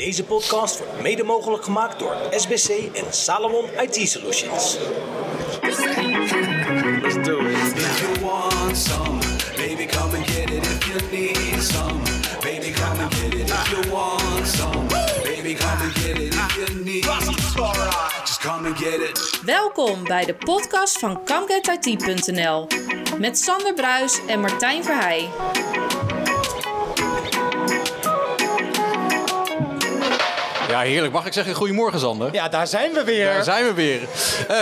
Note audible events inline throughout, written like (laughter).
Deze podcast wordt mede mogelijk gemaakt door SBC en Salomon IT Solutions. Let's do it. If you want some, baby, come and get it. If you need some, baby, come and get it. If you want some, baby, come and get it. If you need just come and get it. Welkom bij de podcast van ComeGetIT.nl met Sander Bruis en Martijn Verheij. Ja, heerlijk. Mag ik zeggen goedemorgen, Sander? Ja, daar zijn we weer. Daar zijn we weer. Eh,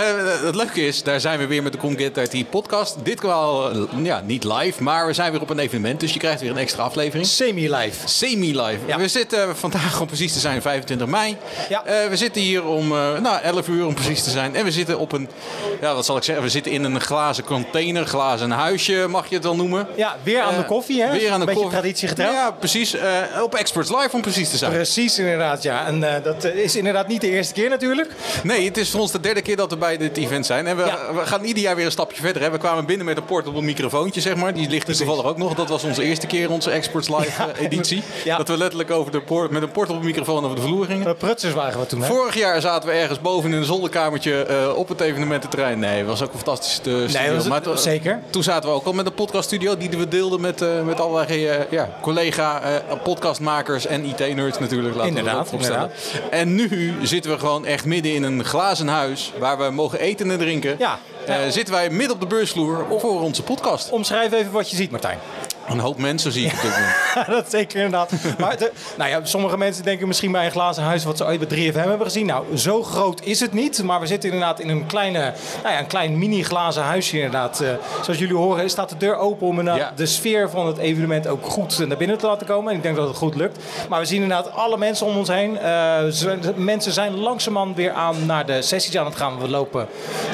het leuke is, daar zijn we weer met de Come Get IT podcast. Dit eh, ja, niet live, maar we zijn weer op een evenement. Dus je krijgt weer een extra aflevering. Semi-live. Semi-live. Ja. We zitten vandaag, om precies te zijn, 25 mei. Ja. Eh, we zitten hier om eh, nou, 11 uur om precies te zijn. En we zitten op een, ja, wat zal ik zeggen? We zitten in een glazen container, glazen huisje, mag je het wel noemen. Ja, weer aan de koffie, hè? Weer aan de Beetje koffie. traditiegetrouw. Ja, precies. Op Experts Live om precies te zijn. Precies, inderdaad, ja. En eh, dat eh, is inderdaad niet de eerste keer natuurlijk. Nee, het is voor ons de derde keer dat we bij dit event zijn. En we, Ja. we gaan ieder jaar weer een stapje verder. Hè. We kwamen binnen met een portable microfoontje, zeg maar. Die ligt hier toevallig ook nog. Dat was onze eerste keer, onze Experts Live eh, editie. Ja. Dat we letterlijk over de por- met een portable microfoon over de vloer gingen. De prutsers waren we toen, hè? Vorig jaar zaten we ergens boven in een zolderkamertje op het evenemententerrein. Nee, het was ook een fantastische studio. dat was- Maar to- zeker. Toen zaten we ook al met een podcaststudio die we deelden met, met allerlei eh, ja, collega eh, podcastmakers en IT-nerds natuurlijk. Laten we Inderdaad, dat opstellen. En nu zitten we gewoon echt midden in een glazen huis waar we mogen eten en drinken. Ja. Eh, zitten wij midden op de beursvloer voor onze podcast. Omschrijf even wat je ziet, Martijn. Een hoop mensen zie ik dit moment. (laughs) dat zeker inderdaad. Maar de- nou ja, sommige mensen denken misschien bij een glazen huis wat ze ooit bij 3FM hebben gezien. Nou, zo groot is het niet. Maar we zitten inderdaad in een, kleine, nou ja, een klein mini glazen huisje inderdaad. Eh, zoals jullie horen staat de deur open om Ja. de sfeer van het evenement ook goed naar binnen te laten komen. En ik denk dat het goed lukt. Maar we zien inderdaad alle mensen om ons heen. Eh, mensen zijn langzamerhand weer aan naar de sessies aan het gaan. We lopen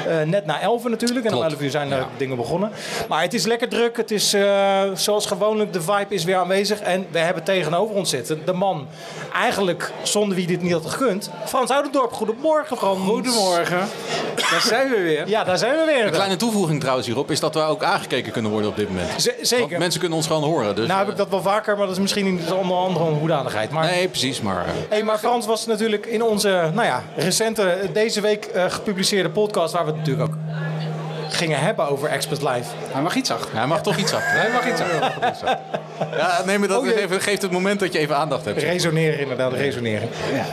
eh, net na 11 natuurlijk. En om Klopt. 11 uur zijn er dingen begonnen. Maar het is lekker druk. Het is eh, zoals gewoonlijk, de vibe is weer aanwezig. En we hebben tegenover ons zitten de man, eigenlijk zonder wie dit niet had gegund. Frans Oudendorp, goedemorgen Frans. Goedemorgen. Daar zijn we weer. Ja, daar zijn we weer. Een kleine toevoeging trouwens hierop is dat we ook aangekeken kunnen worden op dit moment. Z- Want zeker. mensen kunnen ons gewoon horen. Dus, Nou heb ik dat wel vaker, maar dat is misschien niet onder andere een hoedanigheid. Maar, Nee, precies, maar... eh, Hey, maar Frans was natuurlijk in onze nou ja, recente, eh, deze week eh, gepubliceerde podcast... waar we het natuurlijk ook gingen hebben over Expert Live. Hij mag iets achter. Hij mag toch iets achter. Hij mag iets achter. Ja, nee, maar dat Oh, even, geeft het moment dat je even aandacht hebt. Resoneren inderdaad, resoneren. Ehm,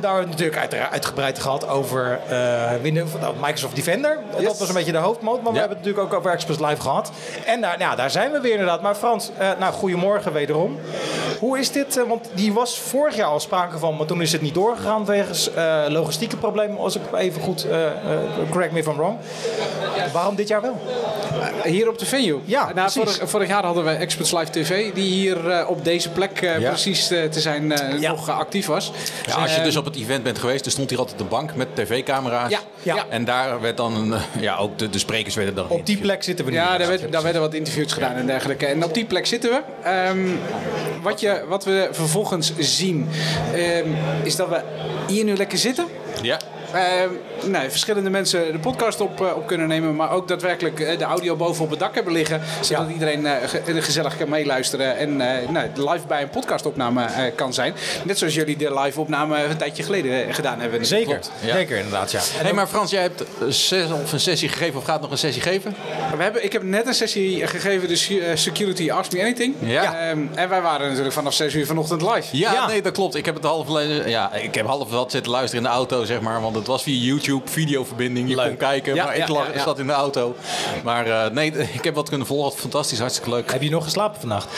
daar hebben we natuurlijk uitera- uitgebreid gehad over eh, van nou, Microsoft Defender. Dat was een beetje de hoofdmoot, maar we hebben het natuurlijk ook over Express Live gehad. En daar, nou, daar zijn we weer inderdaad. Maar Frans, eh, nou, goedemorgen wederom. Hoe is dit? eh, want die was vorig jaar al sprake van, maar toen is het niet doorgegaan wegens eh, logistieke problemen. Als ik even goed, eh, eh, correct me if I'm wrong. Waarom dit jaar wel? Hier op de venue. Ja, nou, precies. vorig, vorig jaar hadden we Experts Live TV, die hier eh, op deze plek eh, Ja. precies eh, te zijn eh, Ja. nog actief was. Ja, als je dus op het event bent geweest, er stond hier altijd een bank met tv-camera's. Ja, ja. En daar werd dan, een, ja, ook de, de sprekers werden dan Op die plek zitten we nu. Ja, daar, werd, daar werden wat interviews gedaan en dergelijke. En op die plek zitten we. Ehm, wat, je, wat we vervolgens zien, ehm, is dat we hier nu lekker zitten. Ja. Ehm, nee, verschillende mensen de podcast op, eh, op kunnen nemen, maar ook daadwerkelijk eh, de audio boven op het dak hebben liggen. Zodat Ja. iedereen eh, ge- gezellig kan meeluisteren en eh, nou, live bij een podcastopname eh, kan zijn. Net zoals jullie de live opname een tijdje geleden gedaan hebben. Zeker, ja. zeker inderdaad, ja. Hé, maar Frans, jij hebt een ses- of een sessie gegeven of gaat nog een sessie geven? We hebben, ik heb net een sessie gegeven, eh, Security Ask Me Anything. Ja. Ehm, en wij waren natuurlijk vanaf 6 uur vanochtend live. Ja, Ja. nee, dat klopt. Ik heb het half, ja, ik heb half wat zitten luisteren in de auto, zeg maar. Want het was via YouTube, videoverbinding. Je Leuk. kon kijken, Ja, maar ja, ik lag, ja, ja. zat in de auto. Maar eh, nee, (laughs) ik heb wat kunnen volgen. Fantastisch, hartstikke leuk. Heb je nog geslapen vannacht?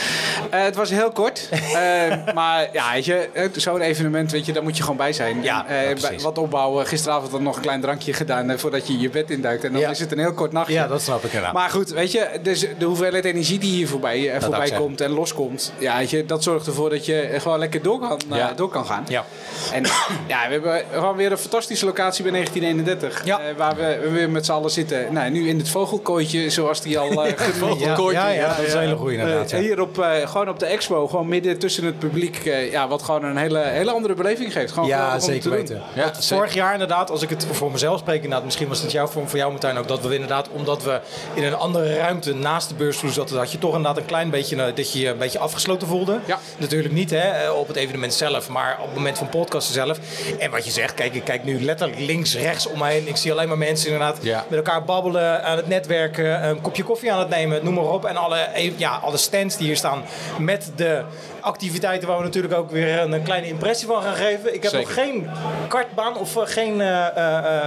Eh, het was heel kort. (laughs) Eh, maar ja, weet je, zo'n evenement, weet je, daar moet je gewoon bij zijn. Ja, eh, wat opbouwen. Gisteravond dan nog een klein drankje gedaan voordat je je bed induikt. En dan Ja. is het een heel kort nachtje. Ja, dat snap ik inderdaad. Maar goed, weet je, dus de hoeveelheid energie die hier voorbij, eh, voorbij komt en loskomt, ja, weet je, dat zorgt ervoor dat je gewoon lekker door kan, eh, Ja. door kan gaan. Ja. En ja, we hebben gewoon weer een fantastische locatie bij 1931. Ja. eh, waar we, we weer met z'n allen zitten. Nou, nu in het vogelkooitje, zoals die al (laughs) uh, Vogelkooitje. Ja, ja, ja, dat is een hele goede inderdaad. ja. hier op, eh, gewoon op de expo, gewoon midden tussen het publiek. eh, ja, wat gewoon een hele, hele andere beleving geeft. Gewoon Ja, geweldig om te zeker doen. weten. Vorig jaar inderdaad, als ik het voor mezelf spreek, inderdaad, misschien was het jou, voor, voor jou Martijn ook, dat we inderdaad, omdat we in een andere ruimte naast de beursvloer zaten, had je toch inderdaad een klein beetje, eh, dat je je een beetje afgesloten voelde. Ja. Natuurlijk niet hè, eh, op het evenement zelf, maar op het moment van podcasten zelf. En wat je zegt, kijk, ik kijk nu letterlijk links, rechts om me heen. Ik zie alleen maar mensen inderdaad Ja. met elkaar babbelen, aan het netwerken, een kopje koffie aan het nemen, noem maar op. En alle, ja, alle stands die hier staan met de activiteiten waar we natuurlijk ook weer een, een kleine impressie van gaan geven. Ik heb Zeker. nog geen kartbaan of eh, geen eh,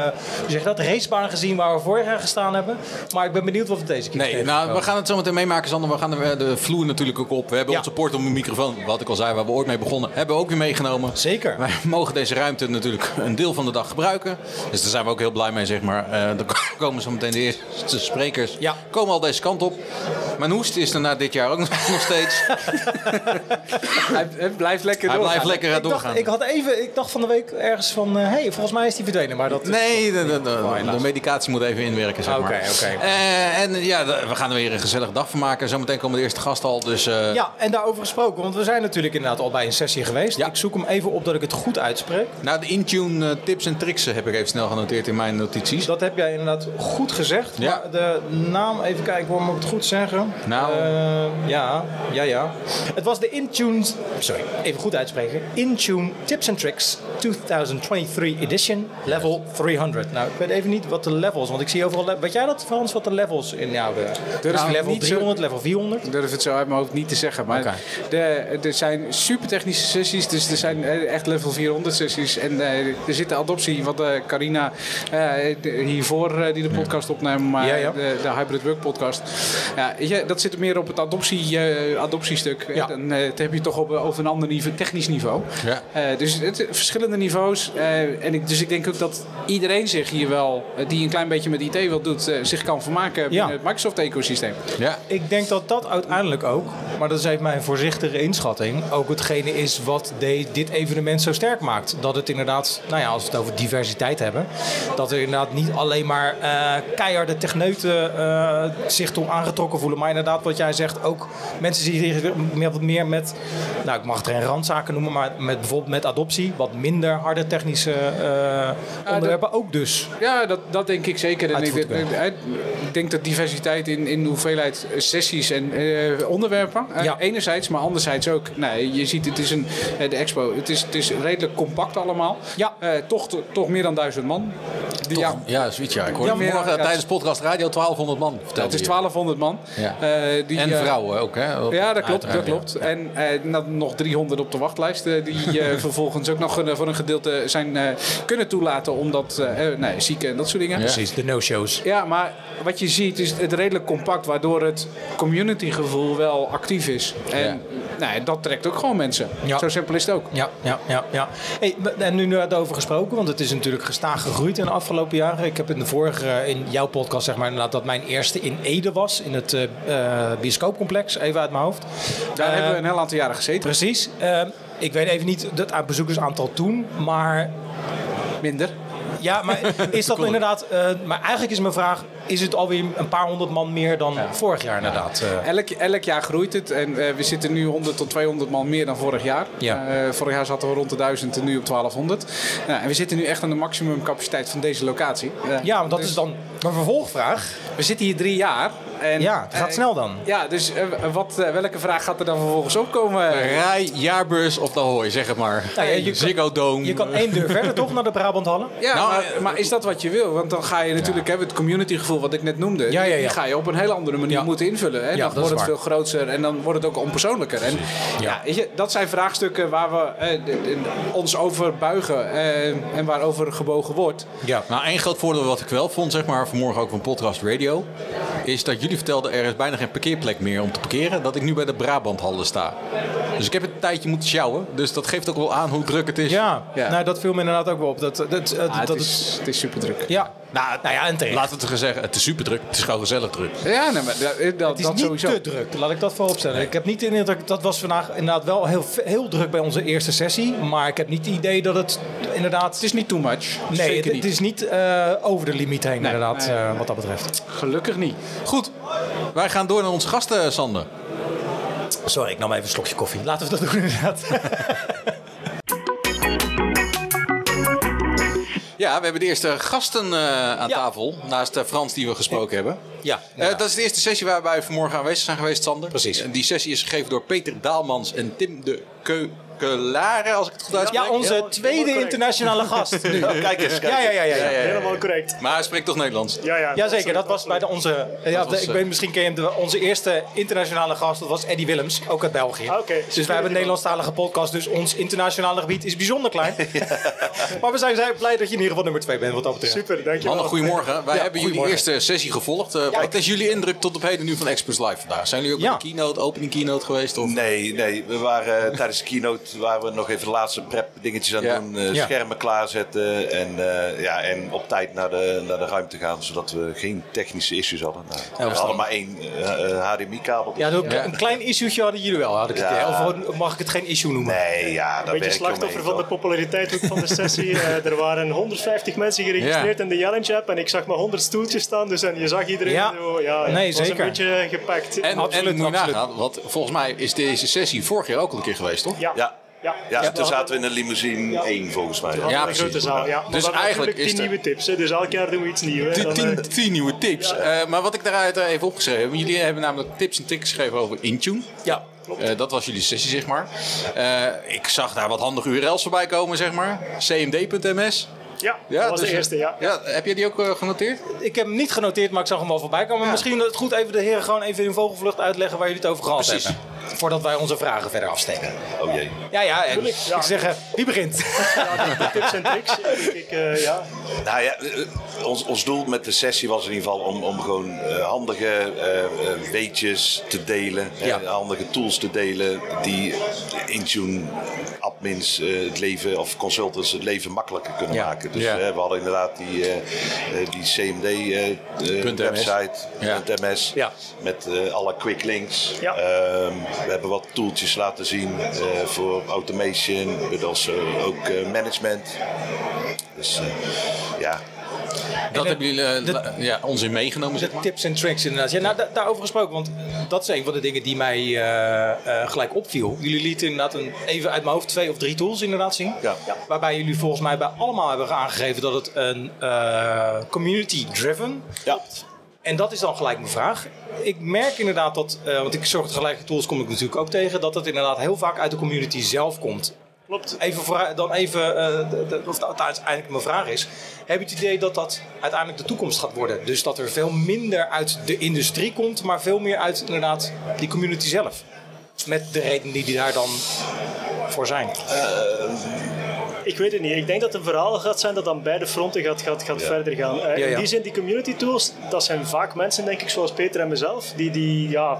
eh, zeg dat, racebaan gezien waar we vorig jaar gestaan hebben. Maar ik ben benieuwd wat we deze keer Nee, nou, we gaan het zo meteen meemaken, Sander. We gaan de, de vloer natuurlijk ook op. We hebben Ja. onze portable microfoon, wat ik al zei, waar we ooit mee begonnen, hebben we ook weer meegenomen. Zeker. Wij (laughs) mogen deze ruimte natuurlijk een deel van de dag gebruiken. Dus daar zijn we ook heel blij mee, zeg maar. Dan (laughs) komen zo meteen de eerste sprekers. Ja. Komen al deze kant op. Mijn hoest is er na dit jaar ook (laughs) nog steeds. (laughs) Hij, hij blijft lekker Hij doorgaan. blijft lekker Ik doorgaan. dacht, ik had even, ik dacht van de week ergens van, hé, hey, volgens mij is die verdwenen, maar dat... Nee, de, de, de, de medicatie moet even inwerken, zeg maar. Oké, oké. Eh, en ja, we gaan er weer een gezellige dag van maken. Zometeen komen de eerste gasten al. Dus eh, Ja, en daarover gesproken, want we zijn natuurlijk inderdaad al bij een sessie geweest. Ja. Ik zoek hem even op dat ik het goed uitspreek. nou, de Intune eh, tips en tricks eh, heb ik even snel genoteerd in mijn notities. Dat heb jij inderdaad goed gezegd. Ja. Maar de naam, even kijken hoor, moet ik het goed zeggen? Nou. Eh, ja, ja, ja. Het was de Intune, sorry, even goed uitspreken. Intune Tips and Tricks 2023 edition, level 300. Nou, ik weet even niet wat de levels, want ik zie overal, weet jij dat Frans, wat de levels in jou de, is nou, level niet zo- 300, level 400? Ik durf het zo uit mijn hoofd niet te zeggen. Maar de, er zijn super technische sessies. Dus er zijn eh, echt level 400 sessies. En eh, er zit de adoptie, wat eh, Carina eh, hiervoor eh, die de podcast opneemt. Maar Ja, ja. De, de Hybrid Work podcast. Ja, dat zit meer op het adoptie, eh, adoptiestuk. Ja. Eh, heb je toch op, over een ander niveau, technisch niveau. Ja. Eh, dus het, verschillende niveaus. eh, en ik, dus ik denk ook dat iedereen zich hier wel, eh, die een klein beetje met IT wat doet, eh, zich kan vermaken binnen Ja. het Microsoft-ecosysteem. Ja. Ik denk dat dat uiteindelijk ook, maar dat is even mijn voorzichtige inschatting, ook hetgene is wat de- dit evenement zo sterk maakt. Dat het inderdaad, nou ja, als we het over diversiteit hebben, dat er inderdaad niet alleen maar eh, keiharde techneuten eh, zich toe aangetrokken voelen, maar inderdaad wat jij zegt, ook mensen die zich meer, wat meer met, nou ik mag het geen randzaken noemen, maar met bijvoorbeeld met adoptie, wat minder harde technische eh, onderwerpen ook dus. Ja, dat, dat denk ik zeker. En ik, denk dat diversiteit in, in de hoeveelheid sessies en eh, onderwerpen, eh, Ja. enerzijds, maar anderzijds ook. Nee, je ziet, het is een, de expo, het is, het is redelijk compact allemaal. Ja. Toch, toch meer dan duizend man. Die, Toch, ja, ja, zoiets ja. Ik hoorde morgen ja, tijdens podcast radio 1200 man. het vertelde is je. 1200 man. Ja. Eh, die, En eh, vrouwen ook, hè? Ja, dat klopt. Dat klopt. En eh, nog 300 op de wachtlijst die eh, (laughs) vervolgens ook nog een- voor een gedeelte zijn eh, kunnen toelaten omdat nee, zieken en dat soort dingen. Ja. Precies, de no-shows. Ja, maar wat je ziet is het redelijk compact, waardoor het communitygevoel wel actief is. En nee, dat trekt ook gewoon mensen. Ja. Zo simpel is het ook. Ja, ja, ja. ja. Hey, en nu over gesproken, want het is natuurlijk gestaag gegroeid in de afgelopen jaren. Ik heb in de vorige, in jouw podcast zeg maar inderdaad, dat mijn eerste in Ede was, in het eh eh, bioscoopcomplex, even uit mijn hoofd. Daar Eh, hebben we een heel aantal jaren gezeten. Precies. Eh, ik weet even niet het bezoekersaantal toen, maar Minder. ja, maar (laughs) is dat inderdaad, eh, maar eigenlijk is mijn vraag, is het alweer een paar honderd man meer dan vorig jaar inderdaad? eh? Elk, elk jaar groeit het en eh, we zitten nu 100 tot 200 man meer dan vorig jaar. Ja. Eh, vorig jaar zaten we rond de 1000 en nu op 1200. Nou, en we zitten nu echt aan de maximumcapaciteit van deze locatie. Ja, want dat dus is dan mijn vervolgvraag. We zitten hier drie jaar. En, Ja, het gaat snel dan. Ja, dus wat, welke vraag gaat er dan vervolgens opkomen? Rij, jaarbeurs of de hooi, zeg het maar. Nou ja, je kan- Ziggo Dome. Je kan één deur verder toch naar de Brabanthallen? Ja, Nou, maar, maar is dat wat je wil? Want dan ga je natuurlijk hebben het communitygevoel wat ik net noemde. Ja, ja, ja. Die ga je op een hele andere manier Ja. moeten invullen. Hè? Ja, dan wordt het veel groter en dan wordt het ook onpersoonlijker. En ja. weet je, dat zijn vraagstukken waar we eh, ons over buigen eh, en waarover gebogen wordt. Ja. Nou, één groot voordeel wat ik wel vond, zeg maar, vanmorgen ook van Podcast Radio, is dat jullie vertelden er is bijna geen parkeerplek meer om te parkeren, dat ik nu bij de Brabanthallen sta. Dus ik heb een tijdje moeten sjouwen. Dus dat geeft ook wel aan hoe druk het is. Ja, Ja. Nou, dat viel me inderdaad ook wel op. Dat, dat, dat, Ah, dat het, is, het is super druk. Ja, nou, nou ja, en terecht. Laten we het zeggen, het is super druk. Het is gewoon gezellig druk. Ja, nee, maar dat, dat, Het is dat niet sowieso. te druk, laat ik dat vooropstellen. Ik heb niet de indruk, dat was vandaag inderdaad wel heel, heel druk bij onze eerste sessie. Maar ik heb niet het idee dat het inderdaad... Het is niet too much. nee, het, is niet eh, over de limiet heen inderdaad, nee. eh, wat dat betreft. Gelukkig niet. Goed, wij gaan door naar onze gasten, Sander. Sorry, ik nam even een slokje koffie. Laten we dat doen inderdaad. (laughs) Ja, we hebben de eerste gasten eh, aan Ja. tafel. Naast eh, Frans die we gesproken hebben. ja, Eh, dat is de eerste sessie waar wij vanmorgen aanwezig zijn geweest, Sander. Precies. En die sessie is gegeven door Peter Daalmans en Tim de Keukelare, als ik het goed uitspreek. ja, onze tweede internationale gast (laughs) nu. Kijk eens, kijk Ja, ja, ja, ja. ja. Helemaal correct. Maar hij spreekt toch Nederlands? Ja, ja. Jazeker, dat was bij de onze. Ja, was, ik eh, weet misschien ken je hem. de- Onze eerste internationale gast, dat was Eddie Willems, ook uit België. Ah, oké. Dus wij hebben een Nederlandstalige podcast, dus ons internationale gebied is bijzonder klein. (laughs) (laughs) maar we zijn, zijn blij dat je in ieder geval nummer twee bent wat dat betreft. Super, dankjewel. Mannen, goedemorgen. Wij Ja, hebben jullie eerste sessie gevolgd. Eh, wat is jullie indruk tot op heden nu van Experts Live vandaag? Zijn jullie ook Ja. bij de keynote, opening keynote geweest? Of? Nee, nee. We waren eh, tijdens de keynote waren we nog even de laatste prep dingetjes aan Ja. doen. eh, Ja. Schermen klaarzetten en, eh, ja, en op tijd naar de, naar de ruimte gaan, zodat we geen technische issues hadden. Nou, we hadden maar één eh, HDMI-kabel. Ja, een, Ja. een klein issue'tje hadden jullie wel, had ik het. Of mag ik het geen issue noemen? Nee, ja, daar Een beetje slachtoffer van de populariteit ook van de sessie. (laughs) Eh, er waren 150 mensen geregistreerd Ja. in de Challenge app en ik zag maar 100 stoeltjes staan. Dus en je zag iedereen Ja. zo, ja, Nee, het was zeker. een beetje gepakt. En, Absoluut, en moet je absoluut. nagaan, want volgens mij is deze sessie vorig jaar ook al een keer geweest, toch? ja. Ja. Ja. Ja, toen zaten we in een limousine 1 volgens mij. Ja, een precies. grote zaal. Ja. Dus we hebben eigenlijk is tien er- nieuwe tips. Hè. Dus elk jaar doen we iets nieuws. hè. Tien, Dan, tien, eh, tien nieuwe tips. Eh, maar wat ik daaruit eh, even opgeschreven heb. Jullie hebben namelijk tips en tricks geschreven over Intune. Ja. Eh, dat was jullie sessie, zeg maar. Eh, ik zag daar wat handige URL's voorbij komen, zeg maar. cmd.ms. ja, dat was dus, de eerste. Ja. ja. Heb jij die ook eh, genoteerd? Ik heb hem niet genoteerd, maar ik zag hem wel voorbij komen. Misschien is het goed even de heren gewoon even in vogelvlucht uitleggen waar jullie het over gehad Precies. hebben. Voordat wij onze vragen verder afsteken. Oh jee. Ja, ja. En Tuurlijk, ja. Ik zeg, eh, wie begint? Ja, de, tips en tricks. Ik, eh, ja. Nou ja, ons, ons doel met de sessie was in ieder geval om, om gewoon eh, handige weetjes te delen. Ja. handige tools te delen die Intune admins eh, het leven of consultants het leven makkelijker kunnen Ja. Maken. Dus Ja. eh, we hadden inderdaad die, eh, eh, die CMD eh, eh, .ms. met eh, alle quick links. Ja. Ehm, we hebben wat tooltjes laten zien eh, voor automation, also ook eh, management. Dus eh, ja, Dat de- hebben jullie eh, de- ja, ons in meegenomen, zeg De maar. tips en tricks inderdaad. Ja, nou, da- daarover gesproken, want dat is een van de dingen die mij eh, eh, gelijk opviel. Jullie lieten inderdaad een, even uit mijn hoofd twee of drie tools inderdaad zien. Ja. Waarbij jullie volgens mij bij allemaal hebben aangegeven dat het een eh, community-driven ja. En dat is dan gelijk mijn vraag. Ik merk inderdaad dat, eh, want ik zorg gelijke tools kom ik natuurlijk ook tegen, dat het inderdaad heel vaak uit de community zelf komt. Klopt. Even voor, dan even, eh, de- de- of dat uiteindelijk mijn vraag is. Heb je het idee dat dat uiteindelijk de toekomst gaat worden? Dus dat er veel minder uit de industrie komt, maar veel meer uit inderdaad die community zelf? Met de redenen die die daar dan voor zijn. Ik weet het niet. Ik denk dat het een verhaal gaat zijn dat aan beide fronten gaat, gaat, gaat verder gaan. Eh, Ja, ja. In die zin, die community tools, dat zijn vaak mensen, denk ik, zoals Peter en mezelf, die, die ja,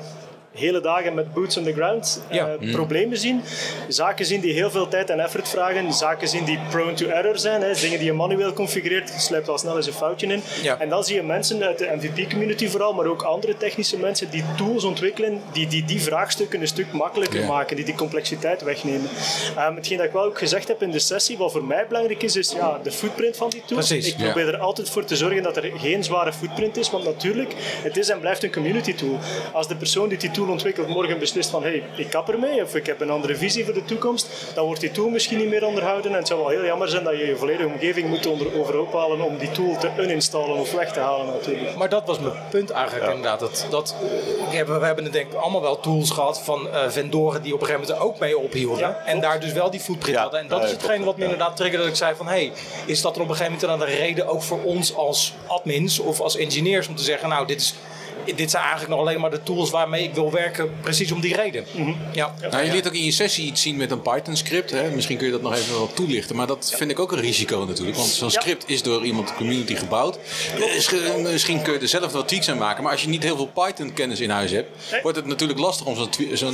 hele dagen met boots on the ground eh, Ja. problemen zien. Zaken zien die heel veel tijd en effort vragen. Zaken zien die prone to error zijn. Hè. Dingen die je manueel configureert, je sleept al snel eens een foutje in. Ja. En dan zie je mensen uit de MVP-community vooral, maar ook andere technische mensen die tools ontwikkelen die die, die vraagstukken een stuk makkelijker Ja. maken, die die complexiteit wegnemen. Ehm, hetgeen dat ik wel ook gezegd heb in de sessie, wat voor mij belangrijk is, is ja, de footprint van die tools. Precies. Ik probeer er altijd voor te zorgen dat er geen zware footprint is, want natuurlijk, het is en blijft een community tool. Als de persoon die die tool ontwikkelt morgen beslist van hey, ik kap ermee of ik heb een andere visie voor de toekomst, dan wordt die tool misschien niet meer onderhouden en het zou wel heel jammer zijn dat je je volledige omgeving moet onder, overhoop halen om die tool te uninstallen of weg te halen natuurlijk. Maar dat was mijn punt eigenlijk inderdaad. Dat, dat, we, hebben, we hebben denk ik allemaal wel tools gehad van eh, vendoren die op een gegeven moment er ook mee ophielden. Ja, en daar dus wel die footprint Ja, hadden. En dat ja, is hetgeen wat me inderdaad triggerde dat ik zei van... hey, is dat er op een gegeven moment dan een reden ook voor ons als admins of als engineers om te zeggen... nou, dit is dit zijn eigenlijk nog alleen maar de tools waarmee ik wil werken, precies om die reden. Ja. Nou, je liet ook in je sessie iets zien met een Python-script. Hè? Misschien kun je dat nog even wat toelichten. Maar dat vind ik ook een risico natuurlijk. Want zo'n script is door iemand de community gebouwd. Misschien- Misschien kun je er zelf wat tweaks aan maken. Maar als je niet heel veel Python-kennis in huis hebt... wordt het natuurlijk lastig om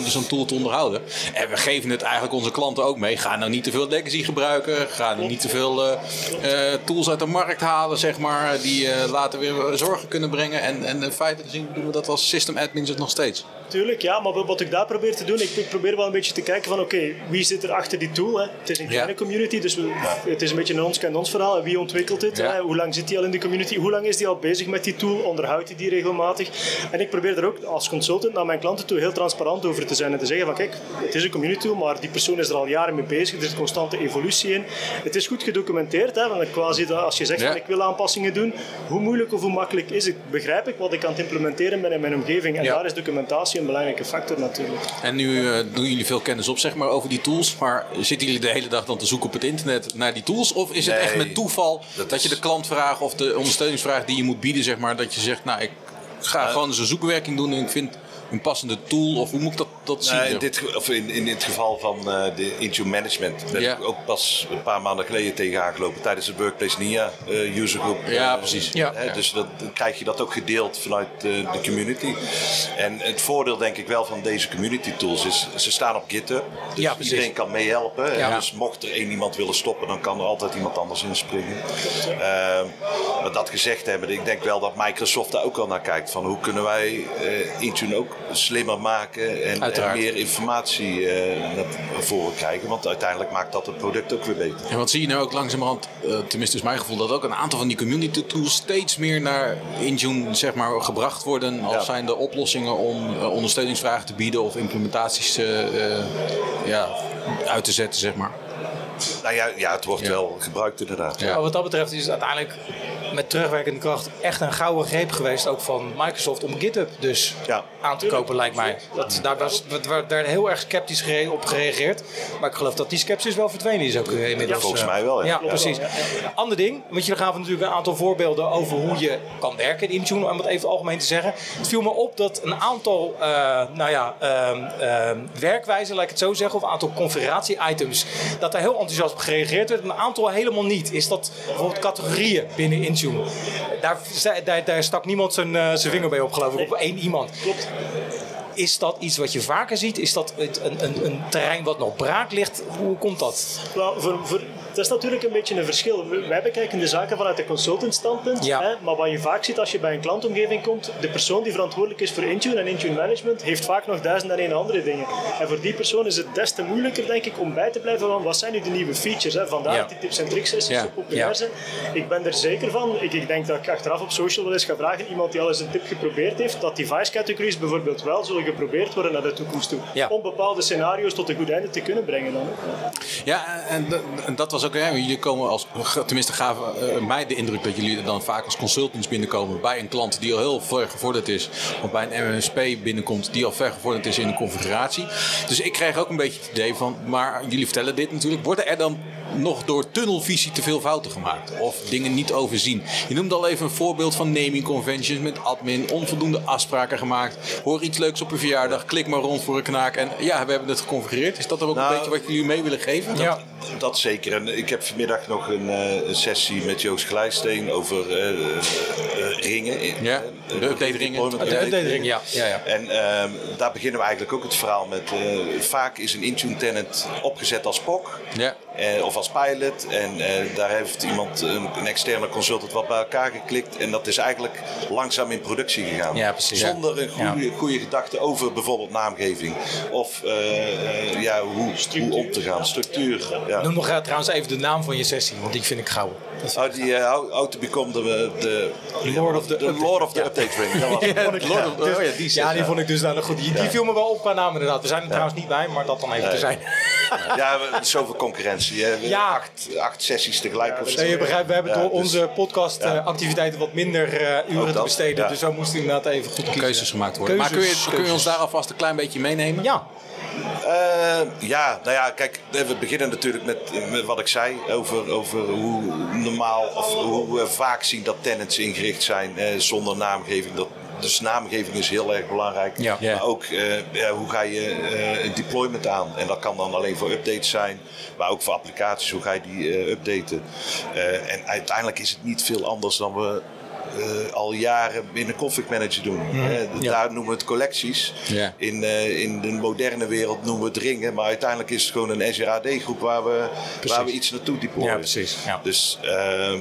zo'n tool te onderhouden. En we geven het eigenlijk onze klanten ook mee. Ga nou niet te veel legacy gebruiken. Ga nou niet te veel eh, eh, tools uit de markt halen, zeg maar. Die eh, later weer zorgen kunnen brengen. En, en in feite gezien doen we dat als system admins het nog steeds. Tuurlijk, ja, maar wat ik daar probeer te doen, ik, ik probeer wel een beetje te kijken van oké, wie zit er achter die tool? Hè? Het is een kleine Ja. community, dus we, het is een beetje een ons kent ons verhaal. En Wie ontwikkelt dit? Ja. Hè? Hoe lang zit hij al in de community? Hoe lang is hij al bezig met die tool? Onderhoudt hij die regelmatig? En ik probeer er ook als consultant naar mijn klanten toe heel transparant over te zijn en te zeggen van kijk, het is een community tool, maar die persoon is er al jaren mee bezig. Er zit constante evolutie in. Het is goed gedocumenteerd, hè? want quasi dat als je zegt van ik wil aanpassingen doen, hoe moeilijk of hoe makkelijk is het? Begrijp ik wat ik aan het implementeren ben in mijn omgeving? En daar is documentatie een belangrijke factor natuurlijk. En nu eh, doen jullie veel kennis op zeg maar, over die tools. Maar zitten jullie de hele dag dan te zoeken op het internet naar die tools? Of is het echt met toeval dat, dat je de klantvraag of de ondersteuningsvraag die je moet bieden, zeg maar, dat je zegt, nou, ik ga gewoon eens een zoekwerking doen en ik vind een passende tool? Of hoe moet ik dat, dat? Nou, in, dit, of in, in het geval van eh, de Intune Management ben ik ook pas een paar maanden geleden tegen aangelopen tijdens het Workplace NIA eh user group. Ja, Eh, precies. Ja. Dus dat, dan krijg je dat ook gedeeld vanuit de community. En het voordeel denk ik wel van deze community tools is, ze staan op GitHub. Dus Ja, iedereen kan meehelpen. Ja. Dus mocht er één iemand willen stoppen, dan kan er altijd iemand anders inspringen. Maar dat gezegd hebben, ik denk wel dat Microsoft daar ook wel naar kijkt. Van hoe kunnen wij Intune ook slimmer maken en, en Uiteraard. meer informatie eh, naar voren krijgen. Want uiteindelijk maakt dat het product ook weer beter. En wat zie je nou ook langzamerhand, eh, tenminste is mijn gevoel, dat ook een aantal van die community tools steeds meer naar Intune zeg maar, gebracht worden als Ja. zijn de oplossingen om eh, ondersteuningsvragen te bieden of implementaties eh, eh, ja, uit te zetten, zeg maar. Nou ja, ja het wordt Ja. wel gebruikt inderdaad. Ja. Maar wat dat betreft is het uiteindelijk met terugwerkende kracht echt een gouden greep geweest, ook van Microsoft, om GitHub dus Ja. aan te kopen, lijkt mij. Dat, daar was werd daar heel erg sceptisch op gereageerd. Maar ik geloof dat die sceptisch wel verdwenen is ook eh, inmiddels. volgens eh. mij wel, ja. Ja, Ja. precies. Ander ding, want je gaven natuurlijk een aantal voorbeelden over hoe je kan werken in Intune, om het even algemeen te zeggen. Het viel me op dat een aantal eh, nou ja, ehm, ehm, werkwijzen, laat ik het zo zeggen, of een aantal configuratie-items, dat daar heel enthousiast op gereageerd werd. Een aantal helemaal niet. Is dat bijvoorbeeld categorieën binnen Intune? Daar, daar, daar stak niemand zijn, eh, zijn vinger bij op, geloof ik, op één iemand. Klopt. Is dat iets wat je vaker ziet? Is dat een, een, een terrein wat nog braak ligt? Hoe komt dat? Voor, voor, dat is natuurlijk een beetje een verschil. Wij bekijken de zaken vanuit de consultant standpunt. Ja. Hè, maar wat je vaak ziet als je bij een klantomgeving komt, de persoon die verantwoordelijk is voor Intune en Intune Management heeft vaak nog duizend en één andere dingen. En voor die persoon is het des te moeilijker, denk ik, om bij te blijven van wat zijn nu de nieuwe features. Hè? Vandaar Ja. dat die tips en tricks sessies Ja. zo populair zijn. Ik ben er zeker van. Ik, ik denk dat ik achteraf op social wel eens ga vragen, iemand die al eens een tip geprobeerd heeft, dat device categories bijvoorbeeld wel zullen geprobeerd worden naar de toekomst toe. Ja. Om bepaalde scenario's tot een goed einde te kunnen brengen dan. hè. Ja, en, dat- en dat was ook, hè, jullie komen als, tenminste gaven eh, mij de indruk dat jullie dan vaak als consultants binnenkomen bij een klant die al heel ver gevorderd is, of bij een MSP binnenkomt die al ver gevorderd is in de configuratie. Dus ik kreeg ook een beetje het idee van, maar jullie vertellen dit natuurlijk, worden er dan nog door tunnelvisie te veel fouten gemaakt of dingen niet overzien? Je noemde al even een voorbeeld van naming conventions met admin, onvoldoende afspraken gemaakt, hoor iets leuks op een verjaardag, klik maar rond voor een knaak en ja, we hebben het geconfigureerd. Is dat dan ook Nou, een beetje wat jullie mee willen geven? Ja. Dat zeker. En ik heb vanmiddag nog een, eh, een sessie met Joost Glijsteen over eh, eh, eh, ringen. Ja, Eh, de update ringen. De update. updatering, ja. ja, ja. En ehm, daar beginnen we eigenlijk ook het verhaal met. eh, vaak is een Intune tenant opgezet als POC Ja. eh, of als pilot. En eh, daar heeft iemand, een, een externe consultant, wat bij elkaar geklikt. En dat is eigenlijk langzaam in productie gegaan. Ja, precies. Zonder een goede, goede gedachte over bijvoorbeeld naamgeving. Of eh, eh, ja, hoe, hoe om te gaan, structuur. Ja. Noem nog eh, trouwens even de naam van je sessie, want die vind ik gauw. Dat Oh, die uh, how, how to become the, the Lord of the. Lord of the Ja. Update Ring. Dat was het. Lord of- oh ja, die ja, die vond ik dus dan goed. Die, die viel me wel op qua naam inderdaad. We zijn er trouwens niet bij, maar dat dan even te zijn. Ja, we- zoveel concurrentie. Ja. Acht, acht sessies tegelijk of zo. Nee, je begrijpt, we hebben Ja, door dus- onze podcastactiviteiten wat minder eh, uren te besteden. ja. Dus zo moest inderdaad even goed kiezen. keuzes gemaakt worden. maar kun je, Keuzes, kun je ons keuzes. daar alvast een klein beetje meenemen? Ja, Eh, ja, nou ja, kijk, we beginnen natuurlijk met, met wat ik zei over, over hoe normaal of hoe we vaak zien dat tenants ingericht zijn eh, zonder naamgeving. Dat dus naamgeving is heel erg belangrijk. Ja. Maar ook eh, ja, hoe ga je eh, een deployment aan? En dat kan dan alleen voor updates zijn, maar ook voor applicaties. Hoe ga je die eh, updaten? Eh, en uiteindelijk is het niet veel anders dan we eh, al jaren binnen Config Manager doen. Hè, Daar noemen we het collecties. Ja. In, eh, in de moderne wereld noemen we het ringen. Maar uiteindelijk is het gewoon een Azure AD groep waar we, waar we iets naartoe deployen. Ja, precies. Ja. Dus, ehm,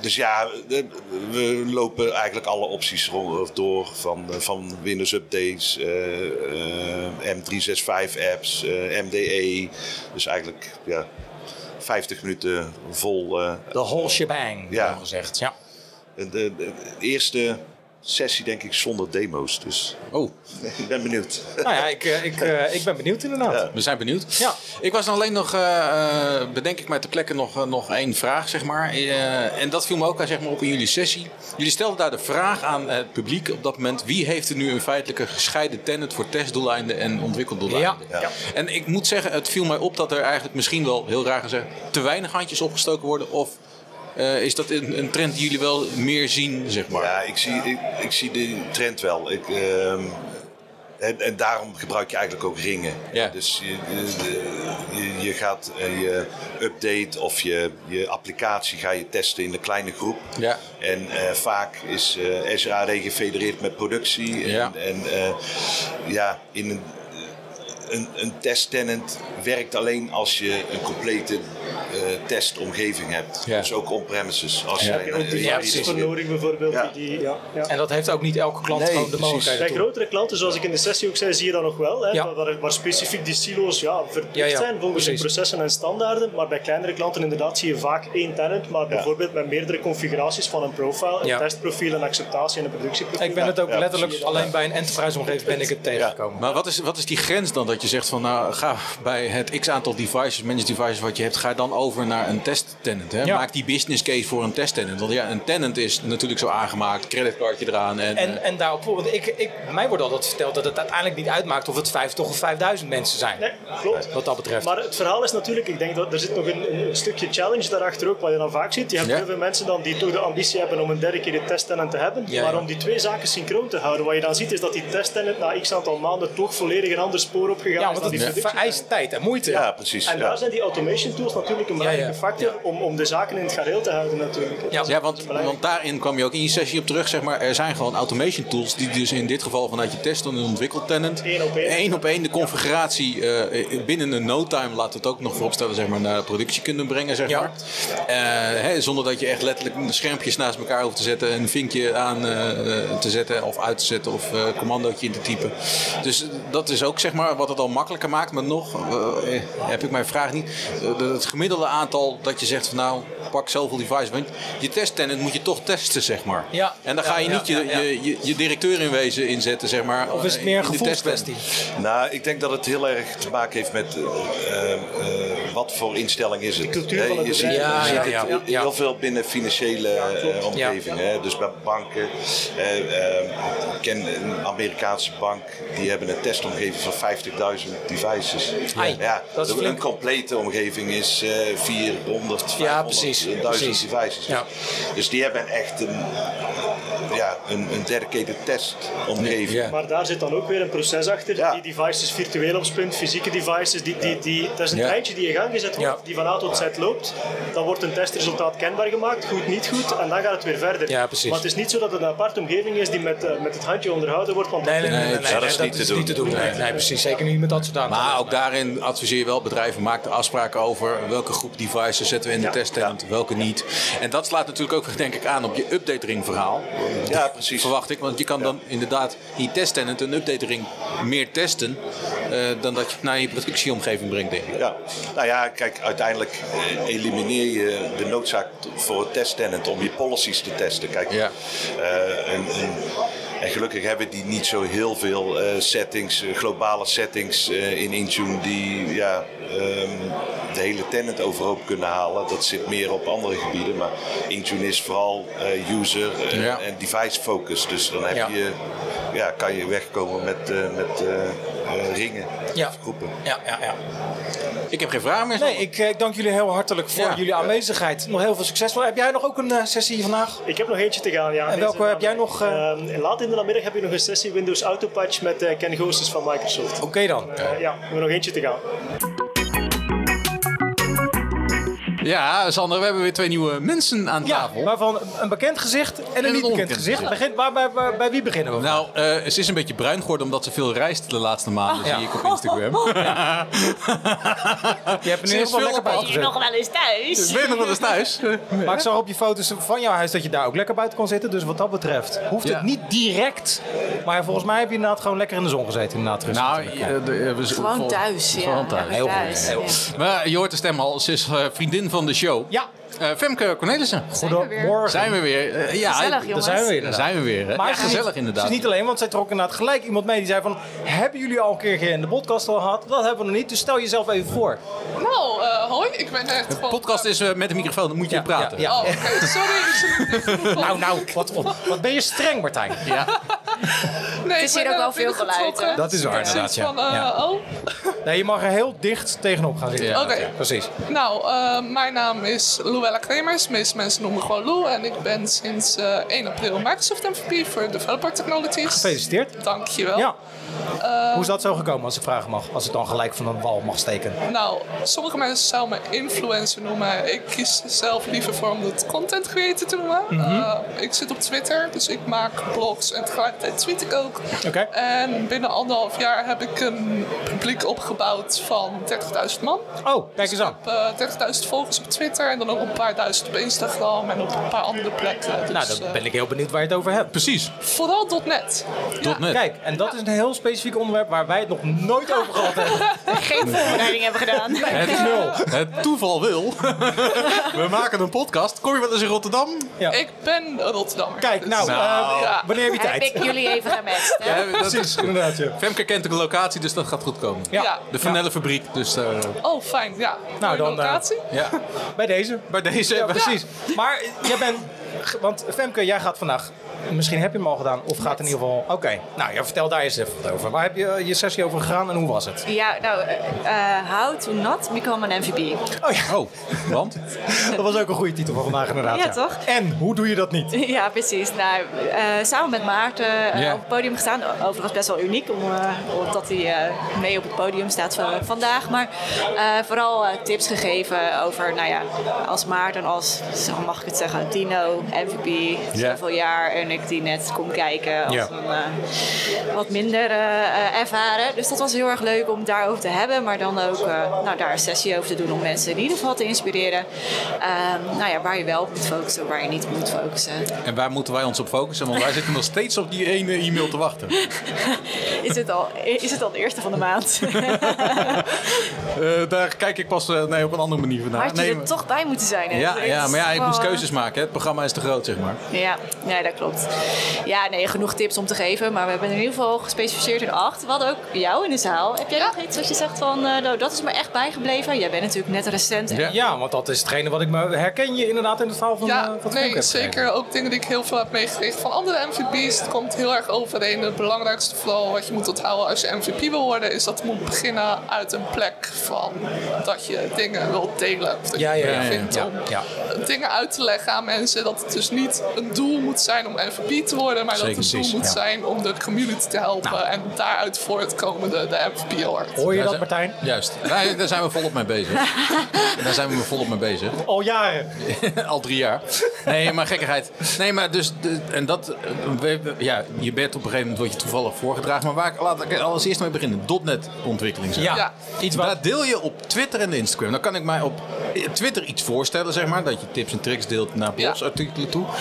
dus ja, de- we lopen eigenlijk alle opties rond- door. Van, eh, van Windows Updates, eh, eh, M365 apps, eh, MDE. Dus eigenlijk ja, 50 minuten vol. eh, De whole shebang, ja. gezegd. Ja. De, de, de eerste sessie denk ik zonder demo's. Dus Oh, ik ben benieuwd. Nou ja, ik, eh, ik, eh, ik ben benieuwd inderdaad. Ja. we zijn benieuwd. Ja. Ik was dan alleen nog, eh, eh, bedenk ik mij ter plekke nog, eh, nog één vraag, zeg maar. Eh, en dat viel me ook aan, zeg maar, op in jullie sessie. Jullie stelden daar de vraag aan het publiek op dat moment. Wie heeft er nu een feitelijke gescheiden tenant voor testdoeleinden en ontwikkeldoeleinden? Ja. Ja. En ik moet zeggen, het viel mij op dat er eigenlijk misschien wel, heel raar gezegd, te weinig handjes opgestoken worden. Of eh, is dat een, een trend die jullie wel meer zien, zeg maar? Ja, ik zie, ik, ik zie de trend wel. Ik, ehm, en, en daarom gebruik je eigenlijk ook ringen. Ja. Dus je, je, gaat eh, je update of je, je applicatie ga je testen in een kleine groep. Ja. En eh, vaak is eh Azure AD gefedereerd met productie. En, Ja. en ja, in een, een, een testtenant werkt alleen als je een complete eh, testomgeving hebt. Ja. Dus ook on-premises. Als Ja. je, nodig bijvoorbeeld. Ja. Die, ja, ja. En dat heeft ook niet elke klant Nee, gewoon de mogelijkheid Bij grotere klanten, zoals ik in de sessie ook zei, zie je dat nog wel. Hè, Ja. waar, waar specifiek die silo's ja, verplicht Ja, ja, zijn volgens de processen en standaarden. Maar bij kleinere klanten inderdaad zie je vaak één tenant, maar bijvoorbeeld met meerdere configuraties van een profile, een Ja. testprofiel, een acceptatie en een productieprofiel. Ik ben het ook Ja, letterlijk alleen bij een enterprise omgeving ben ik het tegengekomen. Maar wat is, wat is die grens dan dat je zegt van nou ga bij het x aantal devices, managed devices wat je hebt, ga dan over naar een test tenant. Hè? Ja. Maak die business case voor een test tenant. Want ja, een tenant is natuurlijk zo aangemaakt, creditcardje eraan en, En, eh, en daarop, want ik, ik, mij wordt altijd verteld dat het uiteindelijk niet uitmaakt of het vijf toch of 5000 mensen zijn. Nee, klopt. Wat dat betreft. Maar het verhaal is natuurlijk, ik denk dat er zit nog een, een stukje challenge daarachter ook, wat je dan vaak ziet. Je hebt Ja. heel veel mensen dan die toch de ambitie hebben om een dedicated testtenant te hebben, Ja, maar ja. om die twee zaken synchroon te houden. Wat je dan ziet is dat die testtenant na x aantal maanden toch volledig een ander spoor opgegaan ja, is want het vereist tijd en moeite. Ja, precies. En ja. daar zijn die automation tools natuurlijk een belangrijke ja. factor om, om de zaken in het gareel te houden natuurlijk. Ja. ja, want, want daarin kwam je ook in je sessie op terug. Zeg maar, er zijn gewoon automation tools die dus in dit geval vanuit je test en ontwikkeld tenant Eén op één. één op één de configuratie eh, binnen een no time laat het ook nog vooropstellen zeg maar, naar productie kunnen brengen. Zeg Ja. maar. Eh, hè, zonder dat je echt letterlijk de schermpjes naast elkaar hoeft te zetten, een vinkje aan eh, te zetten of uit te zetten of eh commandootje in te typen. Dus dat is ook zeg maar wat het al makkelijker maakt. Maar nog eh, heb ik mijn vraag niet. Eh, de- het gemiddelde aantal dat je zegt van nou pak zoveel devices. Want je testtenant moet je toch testen zeg maar. Ja. En dan ga je Ja, niet ja, je. Je, je, je directeur in wezen inzetten zeg maar. Of is het meer een de gevoelskwestie? Nou, ik denk dat het heel erg te maken heeft met eh, eh, wat voor instelling is het. cultuur van het je ziet, bedrijf. Ja, je ziet ja, het ja, ja. heel veel binnen financiële eh, omgevingen. hè. Dus bij banken. eh, eh, ik ken een Amerikaanse bank, die hebben een testomgeving van 50.000 devices. Ai, ja, dat is een complete omgeving is eh 400, 500, Ja, precies, 1000 precies. devices. Ja. Dus die hebben echt een, ja, een, een dedicated testomgeving. Ja. Maar daar zit dan ook weer een proces achter. Ja. Die devices virtueel op spunt, fysieke devices, die, die, die, dat is een Ja. treintje die in gang gezet wordt, Ja. die van A tot Z loopt. Dan wordt een testresultaat kenbaar gemaakt, goed, niet goed, en dan gaat het weer verder. Ja, precies. Maar het is niet zo dat het een aparte omgeving is die met, eh, met het handje onderhouden wordt. Want Nee, nee, nee, nee, Nee, nee, dat nee, is dat niet is te niet te doen. nee, precies. Zeker niet met dat soort aantallen. Maar ook daarin adviseer je wel bedrijven, maak er afspraken over welke groep devices zetten we in de Ja. testtent, welke niet. En dat slaat natuurlijk ook denk ik aan op je update ring verhaal. Ja, precies. Verwacht ik, want je kan dan inderdaad in je testtenant een update ring meer testen eh, dan dat je het naar je productieomgeving brengt denk ik. Ja, nou ja, kijk, uiteindelijk eh, elimineer je de noodzaak voor het testtenant om je policies te testen. Kijk, Ja. eh, en gelukkig hebben die niet zo heel veel eh, settings, eh, globale settings eh, in Intune die ja, ehm, de hele tenant overhoop kunnen halen. Dat zit meer op andere gebieden, maar Intune is vooral eh, user Ja. en device focus. Dus dan heb Ja. je, ja, kan je wegkomen met, eh, met ringen, Ja. of groepen. Ja, ja, ja. Ik heb geen vraag meer. Nee, ik, ik dank jullie heel hartelijk voor Ja. jullie aanwezigheid. Nog heel veel succes. Heb jij nog ook een eh, sessie vandaag? Ik heb nog eentje te gaan, ja. En welke heb jij nog? Ehm, laat in de namiddag heb ik nog een sessie Windows Autopatch met eh, Ken Goossens van Microsoft. Oké dan. Eh, ja, we hebben nog eentje te gaan. Ja, Sander, we hebben weer twee nieuwe mensen aan Ja, tafel. waarvan een bekend gezicht en een een niet bekend gezicht. gezicht. Begin, waar, bij, wie beginnen we? Nou, eh, ze is een beetje bruin geworden omdat ze veel reist de laatste maanden, Ja. zie ik op Instagram. (laughs) je hebt geval veel lekker buiten gezet. nog wel eens thuis? Ben je nog wel eens thuis? (laughs) Maar ik zag op je foto's van jouw huis dat je daar ook lekker buiten kon zitten. Dus wat dat betreft hoeft Ja. het niet direct. Maar volgens mij heb je inderdaad gewoon lekker in de zon gezeten. Inderdaad, rustig. Nou, Ja. de- we- Gewoon vol- thuis, ja. Gewoon thuis. Heel goed, Maar je hoort de stem al, ze is eh, vriendin van de show. Ja, Eh, Femke Cornelissen. goedemorgen. Zijn we weer. Eh, ja, Gezellig, eh, jongens. Daar zijn we weer. Daar zijn we weer. hè. Maar is gezellig niet- inderdaad. Ze is niet alleen, want zij trok inderdaad gelijk iemand mee die zei van... Hebben jullie al een keer in de podcast al gehad? Dat hebben we nog niet, dus stel jezelf even voor. Nou, eh, hoi, ik ben echt De podcast is eh, met de microfoon, dan moet je Ja, praten. ja, Oh, oké, sorry. (laughs) Nou, nou, wat, wat, wat ben je streng, Martijn. (laughs) Ja. Nee, is ik hier ook wel veel geluid? Dat is waar, inderdaad, ja. Van, eh, Ja. Oh, Nee, je mag er heel dicht tegenop gaan zitten. Ja, oké. Precies. Nou, eh, mijn naam is Luella Kremers. De meeste mensen noemen me gewoon Lou. En ik ben sinds eh, 1 april Microsoft MVP voor Developer Technologies. Gefeliciteerd. Dankjewel. Ja. Hoe is dat zo gekomen, als ik vragen mag? Als het dan gelijk van een wal mag steken. Nou, sommige mensen zouden me influencer noemen. Ik kies zelf liever voor om het content creator te noemen. Mhm. Eh, ik zit op Twitter, dus ik maak blogs en tegelijkertijd tweet ik ook. Oké. En binnen anderhalf jaar heb ik een publiek opgebouwd van 30.000 man. Oh, kijk eens aan. Ik heb eh, 30.000 volgers op Twitter en dan ook een paar duizend op Instagram en op een paar andere plekken. Dus, Nou, dan eh, ben ik heel benieuwd waar je het over hebt. Precies. Vooral .net. Ja. .net. Kijk, en dat is een heel specifiek onderwerp waar wij het nog nooit over gehad hebben. (laughs) Geen voorbereiding hebben gedaan. Het, het toeval wil. (laughs) We maken een podcast. Kom je wel eens in Rotterdam? Ja. Ik ben Rotterdammer. Kijk, nou, Nou. eh, Ja. wanneer heb je Heb tijd? ik jullie even gematcht, hè? Ja, dat Precies, inderdaad, ja. Femke kent de locatie, dus dat gaat goed komen. Ja. Ja. De vanillefabriek, dus eh, Oh, fijn. Ja. Nou, dan, eh, locatie. ja. Bij deze. Bij deze. Ja, precies. Maar jij bent... Want Femke, jij gaat vandaag... Misschien heb je hem al gedaan, of gaat in ieder geval... Oké, nou ja, vertel daar eens even wat over. Waar heb je je sessie over gegaan en hoe was het? Ja, nou, eh, eh, how to not become an MVP. Oh ja, Oh, want? (laughs) dat was ook een goede titel van vandaag inderdaad. Ja, toch? En, hoe doe je dat niet? (laughs) Ja, precies. Nou, eh, samen met Maarten eh, op het podium gestaan. Overigens best wel uniek, om, eh, omdat hij eh, mee op het podium staat van vandaag. Maar eh, vooral eh, tips gegeven over, nou ja, als Maarten, als, zo mag ik het zeggen, Dino, MVP, zoveel jaar. En ik die net kom kijken als een eh, wat minder eh, eh, ervaren. Dus dat was heel erg leuk om het daarover te hebben. Maar dan ook nou, daar een sessie over te doen om mensen in ieder geval te inspireren. Ehm, nou ja, waar je wel op moet focussen, waar je niet op moet focussen. En waar moeten wij ons op focussen? Want wij zitten nog steeds op die ene e-mail te wachten. (laughs) Is het al, is het al de eerste van de maand? (laughs) Daar kijk ik pas nee, op een andere manier naar. Had je Nee, er maar- toch bij moeten zijn? hè? ja, ja, maar ja, ik moest eh, keuzes maken. hè. Het programma is te groot, zeg maar. Ja, nee, dat klopt. Ja, nee, genoeg tips om te geven. Maar we hebben in ieder geval gespecificeerd in acht. We hadden ook jou in de zaal. Heb jij nog iets wat je zegt van, eh, nou, dat is me echt bijgebleven? Jij bent natuurlijk net recent. Ja. Ja, want dat is hetgene wat ik me... Herken je inderdaad in het verhaal van eh, Ja, wat Femke nee, zeker ook dingen die ik heel veel heb meegekregen van andere MVP's. Het komt heel erg overeen. Het belangrijkste vooral wat je moet onthouden als je MVP wil worden, is dat het moet beginnen uit een plek van dat je dingen wilt delen. Of dat Ja, je ja, ja, vindt om ja. dingen uit te leggen aan mensen. Dat het dus niet een doel moet zijn om MVP te worden, maar Zeker, dat het doel precies, moet ja. zijn om de community te helpen. En daaruit voortkomende de MVP award. Hoor je Daar dat, Martijn? Juist. Daar, daar zijn we volop mee bezig. (laughs) Daar zijn we volop mee bezig. Al jaren. (laughs) Al drie jaar. Nee, maar gekkigheid. Nee, maar dus, en dat, ja, je bent op een gegeven moment word je toevallig voorgedragen. Maar waar, laat ik als eerst mee beginnen. .NET ontwikkeling. zeg. Ja. Ja. Iets wat... Deel je op Twitter en Instagram. Dan kan ik mij op Twitter iets voorstellen, zeg maar. Dat je tips en tricks deelt naar Ja.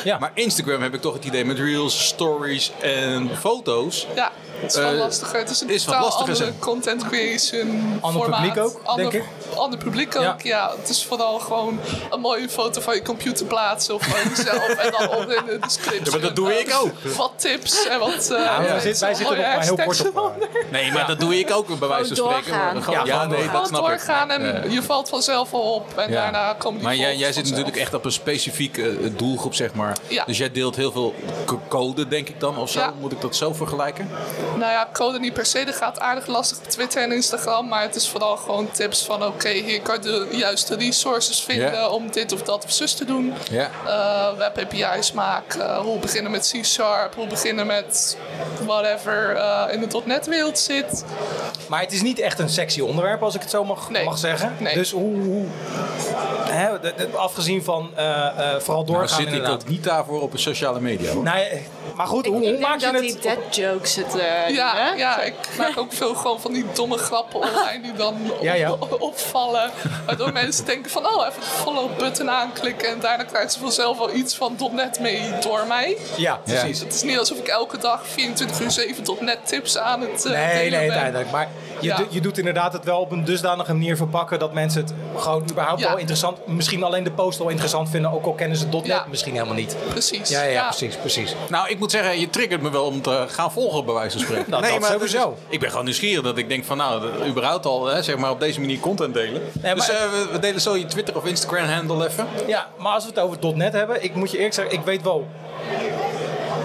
Ja. Maar Instagram heb ik toch het idee met reels, stories en foto's. Ja, het is wel Eh, lastiger. Het is een is wat totaal lastiger, andere content creation Ander formaat. publiek ook, ander, denk Ander publiek ook, Ja. ja. Het is vooral gewoon een mooie foto van je computer plaatsen of van jezelf. en dan onder in de description. Ja, maar dat doe ik ook. Wat tips en wat... eh, Ja, wij zitten- nog maar heel kort op. eronder. Nee, maar dat doe ik ook bij wijze van spreken. Gewoon- Ja, nee, dat snap doorgaan ik. en je valt vanzelf al op. En Ja. daarna komen die Maar jij, jij zit natuurlijk echt op een specifieke eh, doelgroep, zeg maar. Ja. Dus jij deelt heel veel co- code, denk ik dan, of zo. Moet ik dat zo vergelijken? Nou ja, code niet per se. Dat gaat aardig lastig op Twitter en Instagram. Maar het is vooral gewoon tips van... Oké, hier kan je de juiste resources vinden om dit of dat of zus te doen. Ja. Eh, web API's maken. hoe beginnen met C-Sharp. Hoe beginnen met whatever eh, in de .NET wereld zit. Maar het is niet echt een sexy onderwerp, als ik het zo mag, mag zeggen. Dus hoe, hoe hè, de- de- afgezien van eh, eh, vooral Nou, doorgaan zit ik ook niet daarvoor op een sociale media. Hoor. Nee, maar goed, hoe, hoe Ik maak denk je dat het... die dead jokes het Ja, hè? ja, ik maak ook veel gewoon van die domme grappen online die dan op- Ja, ja. (laughs) opvallen. Waardoor mensen denken van, oh, even de follow button aanklikken. En daarna krijgen ze vanzelf wel iets van .NET mee door mij. Ja, precies. Het is niet alsof ik elke dag 24 uur 7 .NET tips aan het eh, Nee, delen nee, ben. uiteindelijk. Maar Ja. je doet inderdaad het wel op een dusdanige manier verpakken dat mensen het gewoon überhaupt Ja. wel interessant, misschien alleen de post al interessant vinden, ook al kennen ze het .NET Ja. misschien helemaal niet. Precies. Ja, ja, Ja. precies, precies. Nou, ik moet zeggen, je triggert me wel om te gaan volgen, bij wijze van spreken. (laughs) Nou, dat maar sowieso. dus- ik ben gewoon nieuwsgierig dat ik denk van, nou, dat- überhaupt al, hè, zeg maar, op deze manier content delen. dus eh, we, we delen zo je Twitter of Instagram handle even. Ja, maar als we het over .NET hebben, ik moet je eerlijk zeggen, ik weet wel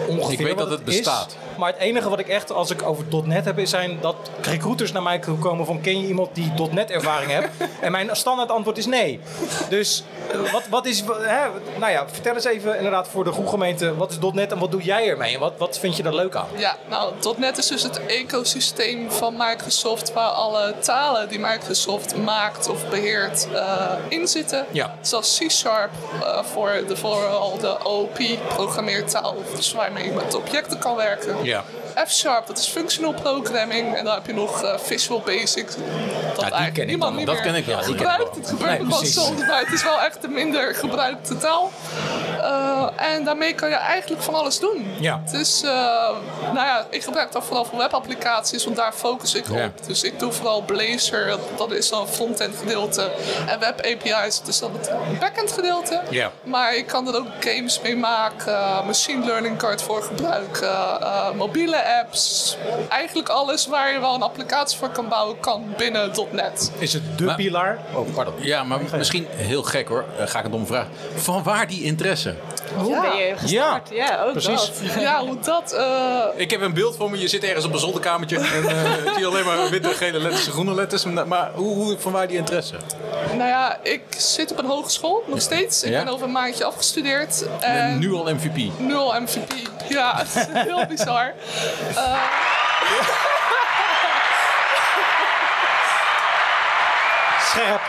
ongeveer Ik weet wat dat het is. bestaat. Maar het enige wat ik echt, als ik over .NET heb, is zijn dat recruiters naar mij komen van ken je iemand die .NET ervaring heeft? (laughs) En mijn standaard antwoord is nee. Dus eh, wat, wat is, hè, nou ja, vertel eens even inderdaad voor de groegemeente, wat is .NET en wat doe jij ermee? En wat, wat vind je er leuk aan? Ja, nou, .NET is dus het ecosysteem van Microsoft waar alle talen die Microsoft maakt of beheert eh, in zitten. Ja. Zoals C-Sharp eh, voor de, vooral de OOP-programmeertaal, dus waarmee je met objecten kan werken. Ja. F-Sharp, dat is functional programming. En dan heb je nog eh, Visual Basic. Dat eigenlijk ken ik niemand niet Dat meer ken ik wel. Gebruikt. Het gebeurt nog wel soms, maar het is wel echt een minder gebruikte taal. Eh, en daarmee kan je eigenlijk van alles doen. Ja. Het is, eh, nou ja, ik gebruik dat vooral voor webapplicaties, want daar focus ik Ja. op. Dus ik doe vooral Blazor, dat, is dan frontend gedeelte. En web API's, dat is dan het backend gedeelte. Ja. Maar ik kan er ook games mee maken, machine learning kan je het voor gebruiken, eh, mobiele apps. Eigenlijk alles waar je wel een applicatie voor kan bouwen, kan binnen .NET. Is het de Maar- pilaar? Oh, pardon. Ja, maar misschien heel gek hoor, Eh, ga ik het om vragen. Van waar die interesse? Hoe Ja. ben je gestart? Ja, ook precies. dat. (laughs) Ja, hoe dat... eh, Ik heb een beeld voor me, je zit ergens op een zolderkamertje en eh, zie je alleen maar witte, gele letters en groene letters. Maar hoe, hoe, van waar die interesse? Nou ja, ik zit op een hogeschool, nog steeds. Ik Ja? ben over een maandje afgestudeerd. En En nu al MVP. nu al MVP. Ja, het is (laughs) heel bizar. Eh, (laughs) Scherp.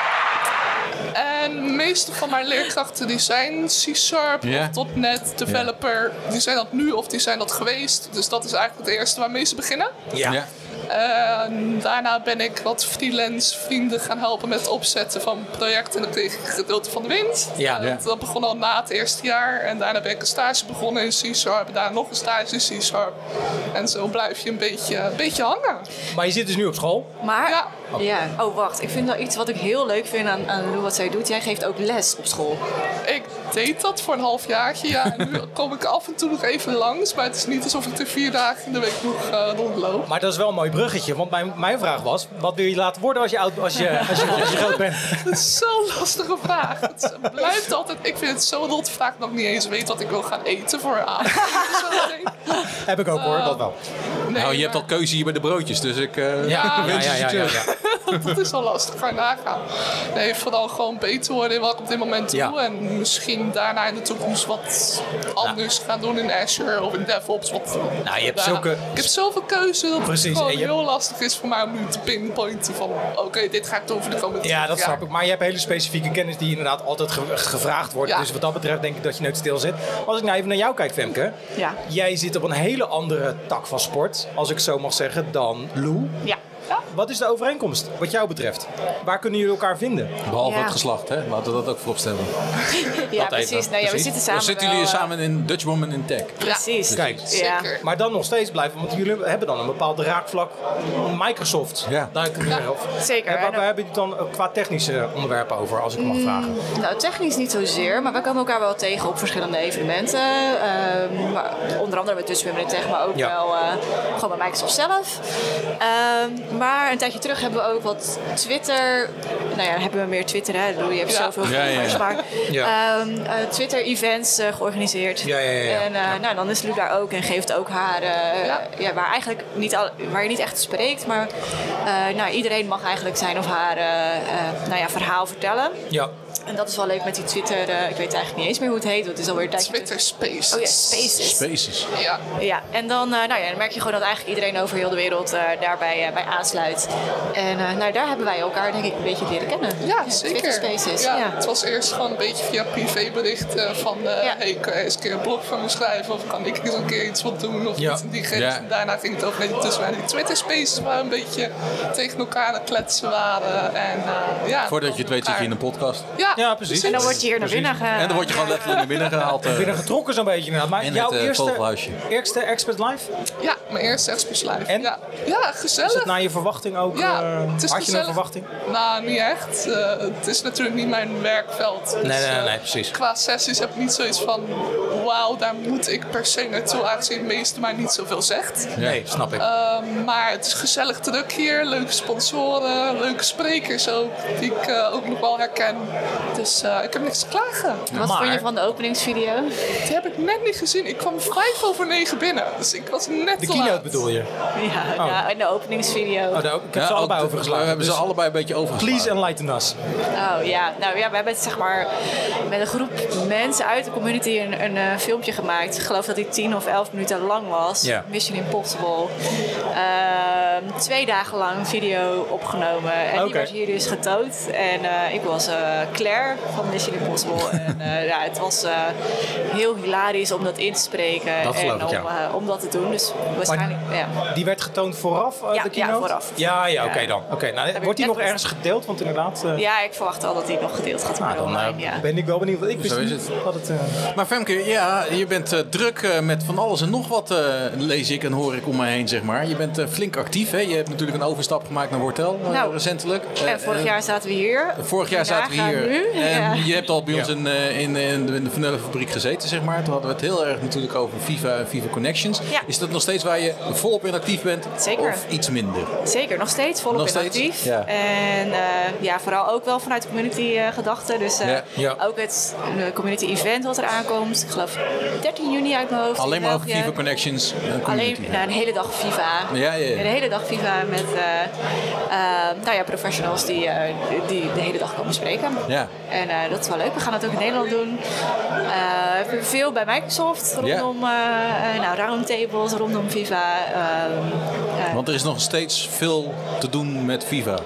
En de meeste van mijn leerkrachten die zijn C-Sharp of .NET developer. Die zijn dat nu of die zijn dat geweest. Dus dat is eigenlijk het eerste waarmee ze beginnen. Ja. En daarna ben ik wat freelance vrienden gaan helpen met het opzetten van projecten. En dan kreeg ik een gedeelte van de wind. Ja. Dat, dat begon al na het eerste jaar. En daarna ben ik een stage begonnen in C-Sharp. En daarna nog een stage in C-Sharp. En zo blijf je een beetje, een beetje hangen. Maar je zit dus nu op school. Maar, Ja. Ja. Oh, wacht. Ik vind wel iets wat ik heel leuk vind aan, aan Lou, wat zij doet. Jij geeft ook les op school. Ik deed dat voor een halfjaartje. Ja, en nu (laughs) kom ik af en toe nog even langs. Maar het is niet alsof ik er vier dagen in de week nog eh, rondloop. Maar dat is wel een mooi bruggetje. Want mijn, mijn vraag was, wat wil je laten worden als je, oud, als je, als je, als je groot bent? (laughs) Dat is zo'n lastige vraag. Het blijft altijd... Ik vind het zo'n rot dat ik niet eens weet wat ik wil gaan eten voor avond. (laughs) Heb ik ook hoor, dat wel. Nee, nou, je hebt al keuze hier bij de broodjes, dus ik eh Ja, wens je ja, ja, ja, ja. (laughs) dat is wel lastig. Ga je nagaan. Nee, vooral gewoon beter worden in wat ik op dit moment doe. Ja. En misschien daarna in de toekomst wat anders gaan doen in Azure of in DevOps. Wat Nou, je hebt zulke- Ik heb zoveel keuze dat Precies, het gewoon hebt- heel lastig is voor mij om nu te pinpointen van... Oké, dit ga ik doen voor de komende Ja, 20 dat jaar. snap ik. Maar je hebt hele specifieke kennis die inderdaad altijd ge- gevraagd wordt. Ja. Dus wat dat betreft denk ik dat je nooit stil zit. Als ik nou even naar jou kijk, Femke. Ja. Jij zit op een hele andere tak van sport, als ik zo mag zeggen, dan Lou. Ja. Wat is de overeenkomst wat jou betreft? Waar kunnen jullie elkaar vinden? Behalve Ja. het geslacht, hè? laten we dat ook vooropstellen. (laughs) Ja, precies. Nee, ja, we zitten samen Dan zitten jullie eh, samen in Dutch Woman in Tech. Precies. Kijk. Zeker. Maar dan nog steeds blijven, want jullie hebben dan een bepaald raakvlak. Microsoft. Ja. Daar kunnen we of, Zeker. Hè, waar, En waar hebben jullie het dan eh, qua technische onderwerpen over, als ik mag vragen? Nou, technisch niet zozeer, maar we komen elkaar wel tegen op verschillende evenementen. Ehm, maar onder andere met Dutch Women in Tech, maar ook Ja. wel eh, gewoon bij Microsoft zelf. Ehm, maar een tijdje terug hebben we ook wat Twitter. Nou ja, hebben we meer Twitter, hè? Doe je hebt Ja. zoveel Ja, ja, Maar Ja. ehm, eh, Twitter-events eh, georganiseerd. Ja, ja, ja, ja. En eh, nou, dan is Lou daar ook en geeft ook haar. eh, Ja. ja. waar, eigenlijk niet al, waar je niet echt spreekt, maar eh, nou, iedereen mag eigenlijk zijn of haar nou ja, verhaal vertellen. Ja. En dat is wel leuk met die Twitter. eh, ik weet eigenlijk niet eens meer hoe het heet, want het is alweer een tijdje. Twitter Spaces. Oh ja, Spaces. Spaces. Ja. Ja, en dan, eh, nou ja, dan merk je gewoon dat eigenlijk iedereen over heel de wereld eh, daarbij eh, bij aansluit. En eh, nou, daar hebben wij elkaar denk ik een beetje leren kennen. Ja, Twitter zeker. Spaces. Ja, Ja. Het was eerst gewoon een beetje via privéberichten van... eh Ja. hey, kan jij eens een keer een blog van me schrijven? Of kan ik eens een keer iets wat doen? Of Ja. iets in die geest. Ja. En daarna ging het over net tussen die Twitter Spaces... waar we een beetje tegen elkaar aan het kletsen waren. En, eh, ja, Voordat je het weet zit je in een podcast. Ja, Ja, precies. En dan word je hier naar binnen ge... En dan word je gewoon letterlijk naar binnen gehaald. eh, Binnen getrokken zo'n beetje inderdaad. Maar In jouw het, eh, eerste, eerste Expert Live? Ja, mijn eerste Express Live. En? Ja, ja Is gezellig. het naar je verwachting ook? Ja, eh, het is had je een verwachting? Nou, niet echt. Eh, het is natuurlijk niet mijn werkveld. Dus, Nee, nee, nee, eh, nee, precies. Qua sessies heb ik niet zoiets van... Wauw, daar moet ik per se naartoe. Aangezien het meeste maar niet zoveel zegt. Nee, snap ik. Ehm, maar het is gezellig druk hier. Leuke sponsoren, leuke sprekers ook. Die ik eh, ook nog wel herken. Dus eh, ik heb niks te klagen. Wat Maar- vond je van de openingsvideo? Die heb ik net niet gezien. Ik kwam vijf over negen binnen. Dus ik was net De te keynote laat. bedoel je? Ja, ja, en de openingsvideo. Oh, daar ook- ik heb ja, ze allebei overgeslagen. We hebben ze dus allebei een beetje overgeslagen. Please enlighten us. Oh ja, nou ja, we hebben zeg maar met een groep mensen uit de community een, een eh, filmpje gemaakt. Ik geloof dat die 10 of 11 minuten lang was. Ja. Mission Impossible. Ehm, twee dagen lang video opgenomen. En die werd hier dus getoond. En eh, ik was eh, Claire van Mission Impossible. (laughs) en eh, ja, het was eh, heel hilarisch om dat in te spreken. Dat en ik, om, ja. eh, om dat te doen. Dus waarschijnlijk, ja. Die werd getoond vooraf, Ja, de ja, keynote? vooraf. Ja, ja, oké Ja. dan. Oké, nou, wordt die nog ergens gedeeld? Want inderdaad... eh, ja, ik verwacht al dat die nog gedeeld gaat nou, worden dan online. Ja. ben ik wel benieuwd. Ik wist Zo is niet het. dat het... Maar Femke, ja, je bent eh, druk eh, met van alles en nog wat, eh, lees ik en hoor ik om mij heen, zeg maar. Je bent flink actief, hè? Je hebt natuurlijk een overstap gemaakt naar Wortel Nou, recentelijk. Eh, En vorig jaar zaten we hier. Vorig jaar zaten we hier. nu. En Ja. je hebt al bij ons Ja. in, eh, in, in de, in de vanillefabriek gezeten, zeg maar. Toen hadden we het heel erg natuurlijk over Viva en Viva Connections. Ja. Is dat nog steeds waar je volop in actief bent? Zeker. Of iets minder? Zeker, nog steeds volop Nog in steeds? actief. Ja. En eh, ja, vooral ook wel vanuit de community eh, gedachten. Dus eh, Ja. Ja. ook het eh, community event wat er aankomt. Ik geloof 13 juni uit mijn hoofd. Alleen maar over. Viva Connections community. Alleen nou, een hele dag Viva. Ja, ja, ja. Een hele dag Viva met eh, eh, nou ja, professionals die, eh, die de hele dag komen spreken. Ja. En eh, dat is wel leuk. We gaan het ook in Nederland doen. Eh, veel bij Microsoft rondom eh, eh, nou, roundtables, rondom Viva. ehm, eh, Want er is nog steeds veel te doen met Viva.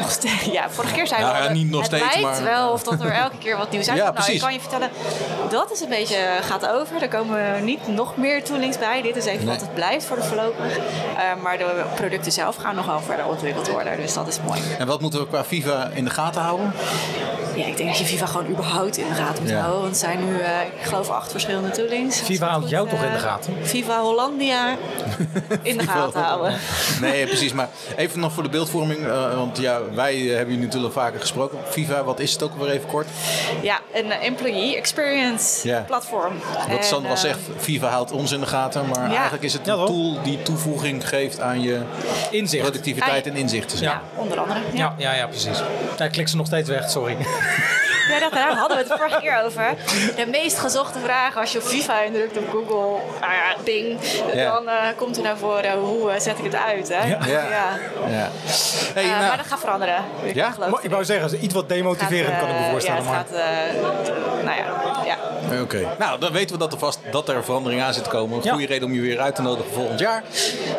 nog steeds- (laughs) ja, vorige keer zei Nou we ja, niet nog het steeds, lijkt maar- wel of dat er elke keer wat nieuws (laughs) Ja, uitkomt. nou, precies. ik kan je vertellen, dat is een beetje gaat over. Er komen niet nog meer toolings bij. Dit is even Nee. wat het blijft voor de voorlopig. Eh, maar de producten zelf gaan nog wel verder ontwikkeld worden. Dus dat is mooi. En wat moeten we qua Viva in de gaten houden? Ja, ik denk dat je Viva gewoon überhaupt in de gaten moet Ja. houden. Want er zijn nu, eh, ik geloof, acht verschillende toolings. Viva houdt goed, jou toch in de eh, gaten? Viva Hollandia in de (laughs) gaten houden. Nee, precies. Maar even nog voor de beeldvorming. eh, want ja, wij hebben jullie natuurlijk vaker gesproken. Viva, wat is het ook weer even kort? Ja, een employee experience Ja. platform. Wat En, Sandra eh, zegt, Viva houdt ons in de gaten. Maar Ja. eigenlijk is het een tool die toevoeging geeft aan je Inzicht. productiviteit en inzichten. zeg Ja, maar. onder andere. Ja. Ja, ja, ja, precies. Ja, klik ze nog steeds weg, sorry. (laughs) Ja, dat, daar hadden we het vorige keer over. De meest gezochte vraag als je op Viva indrukt op Google, nou ja, Bing, Ja. dan eh, komt er naar voren hoe eh, zet ik het uit. Hè? Ja. Ja. Ja. Hey, Eh, nou, maar dat gaat veranderen. Ik Ja? geloof Maar ik wou zeggen, iets wat demotiverend gaat, kan ik me eh, voorstellen. Ja, maar... het gaat, eh, nou ja, ja. Oké. Nou, dan weten we dat er vast dat er verandering aan zit te komen. Een Ja. goede reden om je weer uit te nodigen volgend jaar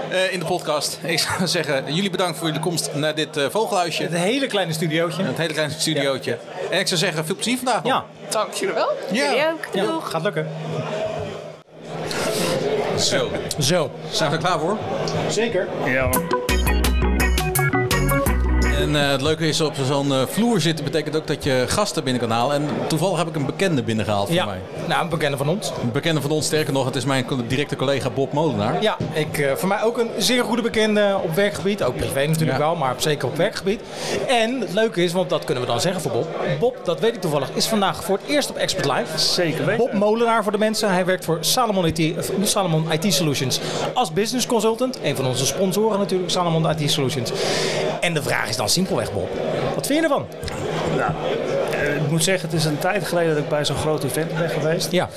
eh, in de podcast. (laughs) Ik zou zeggen, jullie bedankt voor jullie komst naar dit eh, vogelhuisje. Het hele kleine studiootje. Het hele kleine studiootje. En ik zou zeggen, veel plezier vandaag. nog. Ja, Dank jullie wel. Jullie ook. ja, Doeg. gaat lukken. Zo. Zo. Zijn we er klaar voor? Zeker. En En eh, het leuke is, op zo'n eh, vloer zitten betekent ook dat je gasten binnen kan halen. En toevallig heb ik een bekende binnengehaald voor Ja, mij. nou, een bekende van ons. Een bekende van ons, sterker nog, het is mijn directe collega Bob Molenaar. Ja, ik, eh, voor mij ook een zeer goede bekende op werkgebied. Ook privé natuurlijk Ja. wel, maar zeker op werkgebied. En het leuke is, want dat kunnen we dan zeggen voor Bob. Bob, dat weet ik toevallig, is vandaag voor het eerst op Expert Live. Zeker weten. Bob Molenaar voor de mensen. Hij werkt voor Salomon IT, Salomon IT Solutions als business consultant. Een van onze sponsoren natuurlijk, Salomon IT Solutions. En de vraag is dan simpelweg, Bob. Wat vind je ervan? Nou, ik moet zeggen, het is een tijd geleden dat ik bij zo'n groot event ben geweest. Ja.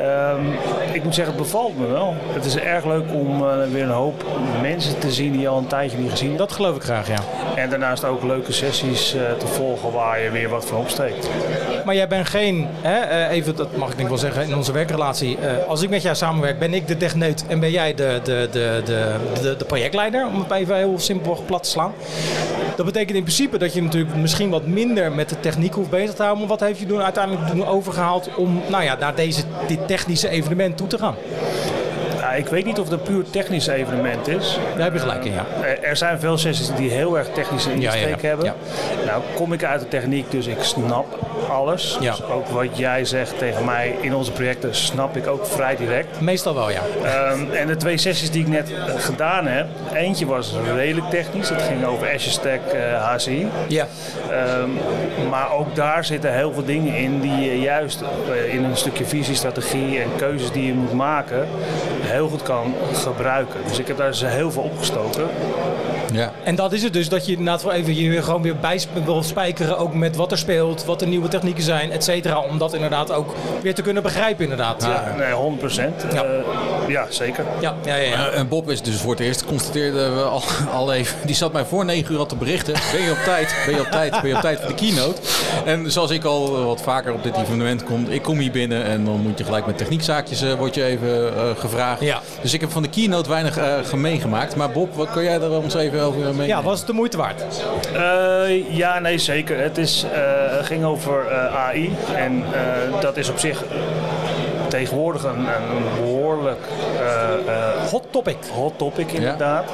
Ehm, ik moet zeggen, het bevalt me wel. Het is erg leuk om eh, weer een hoop mensen te zien die je al een tijdje niet gezien hebt. Dat geloof ik graag, ja. En daarnaast ook leuke sessies eh, te volgen waar je weer wat van opsteekt. Maar jij bent geen, hè, eh, even, dat mag ik denk wel zeggen, in onze werkrelatie. als ik met jou samenwerk, ben ik de techneut en ben jij de, de, de, de, de, de projectleider. Om het even heel simpel plat te slaan. Dat betekent in principe dat je natuurlijk misschien wat minder met de techniek hoeft bezig te wat heeft je toen uiteindelijk overgehaald om nou ja, naar deze, dit technische evenement toe te gaan? Ik weet niet of het een puur technisch evenement is. Daar heb je gelijk in, ja. Er- zijn veel sessies die heel erg technische Ja, ja, insteek ja. hebben. Ja. Nou, kom ik uit de techniek, dus ik snap alles. Ja. Dus ook wat jij zegt tegen mij in onze projecten, snap ik ook vrij direct. Meestal wel, ja. Ehm, en de twee sessies die ik net eh, gedaan heb, eentje was redelijk technisch. Het ging over Azure Stack eh, HCI. Ja. Ehm, maar ook daar zitten heel veel dingen in die je juist eh, in een stukje visie, strategie en keuzes die je moet maken, heel goed kan gebruiken. Dus ik heb daar dus heel veel opgestoken. Ja. En dat is het dus, dat je inderdaad wel even je weer gewoon weer bij wil spijkeren. Ook met wat er speelt, wat de nieuwe technieken zijn, et cetera. Om dat inderdaad ook weer te kunnen begrijpen, inderdaad. Ja, nee, 100 procent. Ja. Ja, zeker. Ja, ja, ja. ja. Eh, en Bob is dus voor het eerst, constateerden we al, (laughs) al even. Die zat mij voor 9 uur al te berichten. Ben je op tijd? Ben je op tijd? Ben je op tijd voor de keynote? En zoals ik al wat vaker op dit evenement kom, ik kom hier binnen en dan moet je gelijk met techniekzaakjes eh, word je even eh, gevraagd. Ja. Dus ik heb van de keynote weinig eh, meegemaakt. Maar Bob, wat kan jij er ons even over mee? ja, was het de moeite waard? Eh, ja, nee, zeker. Het is, eh, ging over eh, AI en eh, dat is op zich tegenwoordig een, een behoorlijk eh, eh, Hot topic. hot topic inderdaad.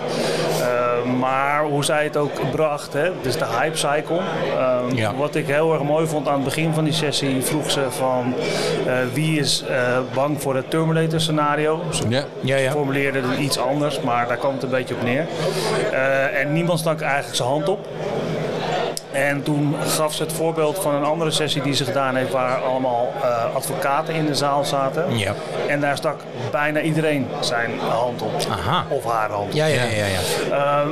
Eh, maar hoe zij het ook bracht, hè, dus de hype cycle. Ehm, Ja. Wat ik heel erg mooi vond aan het begin van die sessie, vroeg ze van eh, wie is eh, bang voor het Terminator scenario. Ze Ja. Ja, ja. formuleerde het iets anders, maar daar kwam het een beetje op neer. Eh, en niemand stak eigenlijk zijn hand op. En toen gaf ze het voorbeeld van een andere sessie die ze gedaan heeft, waar allemaal eh, advocaten in de zaal zaten. Ja. En daar stak bijna iedereen zijn hand op. Aha. Of haar hand. Ja, ja, ja. ja. Ehm,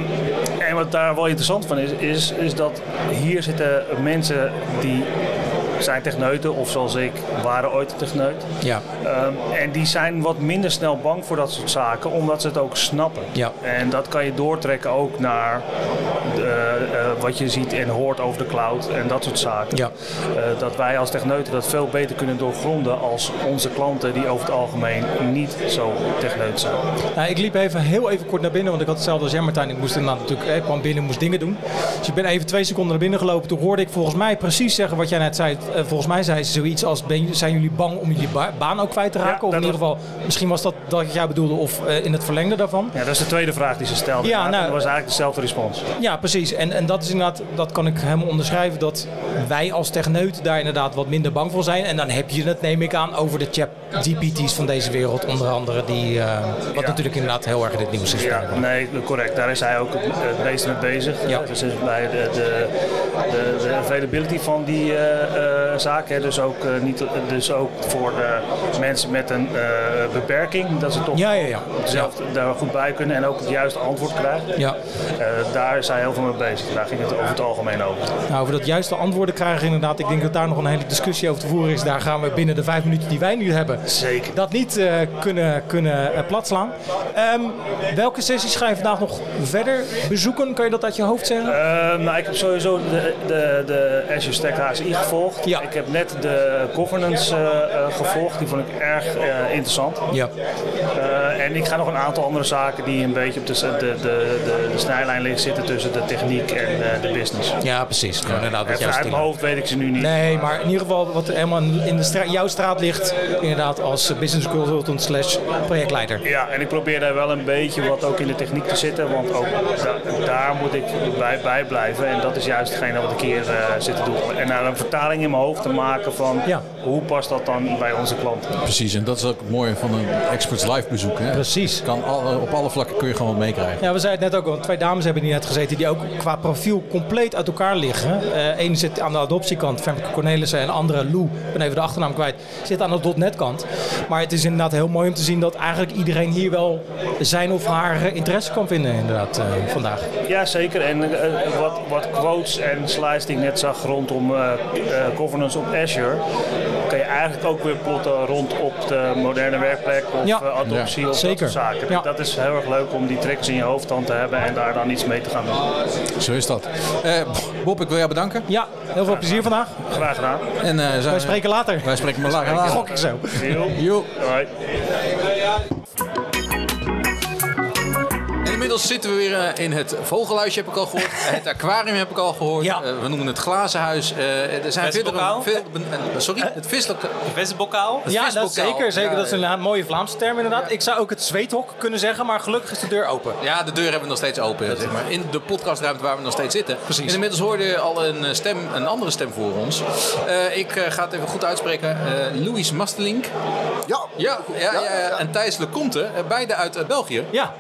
en wat daar wel interessant van is, is, is dat hier zitten mensen die zijn techneuten, of zoals ik, waren ooit een techneut. ja. Ehm, en die zijn wat minder snel bang voor dat soort zaken, omdat ze het ook snappen. Ja. En dat kan je doortrekken ook naar de, eh, wat je ziet en hoort over de cloud en dat soort zaken. Ja. Eh, dat wij als techneuten dat veel beter kunnen doorgronden als onze klanten die over het algemeen niet zo techneut zijn. Nou, ik liep even heel even kort naar binnen, want ik had hetzelfde als jij Martijn. Ik moest inderdaad natuurlijk, ik kwam binnen, moest dingen doen. Dus ik ben even twee seconden naar binnen gelopen. Toen hoorde ik volgens mij precies zeggen wat jij net zei. Eh, volgens mij zei ze zoiets als, ben, zijn jullie bang om jullie ba- baan ook kwijt te raken? Ja, of in ieder geval, misschien was dat dat jij bedoelde of eh, in het verlengde daarvan. Ja, dat is de tweede vraag die ze stelde. Ja, nou- dat was eigenlijk dezelfde respons. Ja, precies. En, en dat is inderdaad, dat kan ik helemaal onderschrijven. Dat wij als techneut daar inderdaad wat minder bang voor zijn. En dan heb je het, neem ik aan, over de chat GPT's van deze wereld. Onder andere, die, eh, wat Ja. natuurlijk inderdaad heel erg in het nieuws is. Ja, nee, correct. Daar is hij ook het, meest mee bezig. Ja. Dus bij de, de, de, de availability van die zaak. Hè. Dus, ook, eh, niet, dus ook voor de mensen met een eh, beperking. Dat ze toch Ja, ja, ja. zelf daar goed bij kunnen en ook het juiste antwoord krijgen. Ja. Eh, daar hij heel veel mee bezig. Daar ging het over het algemeen over. Nou, over dat juiste antwoorden krijgen inderdaad. Ik denk dat daar nog een hele discussie over te voeren is. Daar gaan we binnen de vijf minuten die wij nu hebben... Zeker. dat niet eh, kunnen, kunnen eh, platslaan. Ehm, welke sessies ga je vandaag nog verder bezoeken? Kan je dat uit je hoofd zeggen? Eh, nou, ik heb sowieso de, de, de Azure Stack HCI gevolgd. Ja. Ik heb net de governance eh, eh, gevolgd. Die vond ik erg eh, interessant. ja. En ik ga nog een aantal andere zaken die een beetje op de, de, de, de, de snijlijn liggen zitten tussen de techniek en de business. ja, precies. Gewoon inderdaad wat Even jouw uit mijn hoofd weet ik ze nu niet. Nee, maar in ieder geval wat helemaal in de jouw straat ligt, inderdaad als business consultant slash projectleider. Ja, en ik probeer daar wel een beetje wat ook in de techniek te zitten, want ook da- daar moet ik bij, bij blijven. En dat is juist hetgene wat ik hier eh, zit te doen. En naar een vertaling in mijn hoofd te maken van hoe past dat dan bij onze klanten. Precies, en dat is ook het mooie van een Experts Live bezoek. Hè? Precies. Kan alle, op alle vlakken kun je gewoon wat meekrijgen. Ja, we zeiden het net ook al. Twee dames hebben hier net gezeten die ook qua profiel compleet uit elkaar liggen. Eén zit aan de adoptiekant, Femke Cornelissen. En de andere, Lou, ik ben even de achternaam kwijt, zit aan de .NET kant. Maar het is inderdaad heel mooi om te zien dat eigenlijk iedereen hier wel zijn of haar eh, interesse kan vinden inderdaad eh, vandaag. Ja, zeker. En eh, wat, wat quotes en slides die ik net zag rondom eh, eh, governance op Azure, kan je eigenlijk ook weer plotten rondop de moderne werkplek of Ja. eh, adoptie Ja, of zeker. dat soort zaken. Dat is heel erg leuk om die triggers in je hoofd dan te hebben en daar dan iets mee te gaan doen. Zo is dat. Eh, Bob, ik wil jou bedanken. Ja, heel veel plezier vandaag. Graag gedaan. En, eh, Wij spreken later. Wij spreken maar later. Dat gok ik zo. Jo. Hoi. Inmiddels zitten we weer eh, in het vogelhuisje, heb ik al gehoord. (laughs) Het aquarium heb ik al gehoord. Eh, we noemen het glazenhuis. Eh, er zijn veel, veel Sorry, het vislokaal. Visbokaal? Het Ja, dat visbokaal. zeker. zeker. Ja, dat is een mooie Vlaamse term inderdaad. Ik zou ook het zweethok kunnen zeggen, maar gelukkig is de deur open. Ja, de deur hebben we nog steeds open. Zeg maar. In de podcastruimte waar we nog steeds zitten. Precies. En inmiddels hoorde je al een, stem, een andere stem voor ons. Eh, ik ga het even goed uitspreken. Eh Louis Mastelink. Ja. Ja, ja, ja, ja. En Thijs Lecomte, eh, beide uit België. Ja.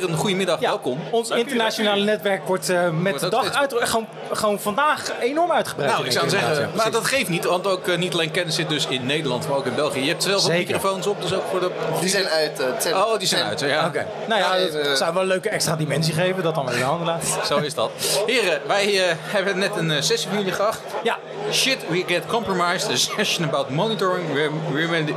Heren, goedemiddag, welkom. Ons internationale netwerk wordt eh, met Wordt de dag uit, gewoon, gewoon vandaag enorm uitgebreid. Nou, ik zou zeggen, maar ja. dat geeft niet, want ook eh, niet alleen kennis zit dus in Nederland, maar ook in België. Je hebt zelf Zeker. microfoons op, dus ook voor de... Die zijn uit. eh, het zijn- Oh, die zijn uit, ja. Oké. Nou ja, dat zou wel een leuke extra dimensie geven, dat dan weer in de handen laat. Zo is dat. Heren, wij eh, hebben net een sessie van jullie gehad. Ja. Shit, we get compromised. A session about monitoring rem- remedi-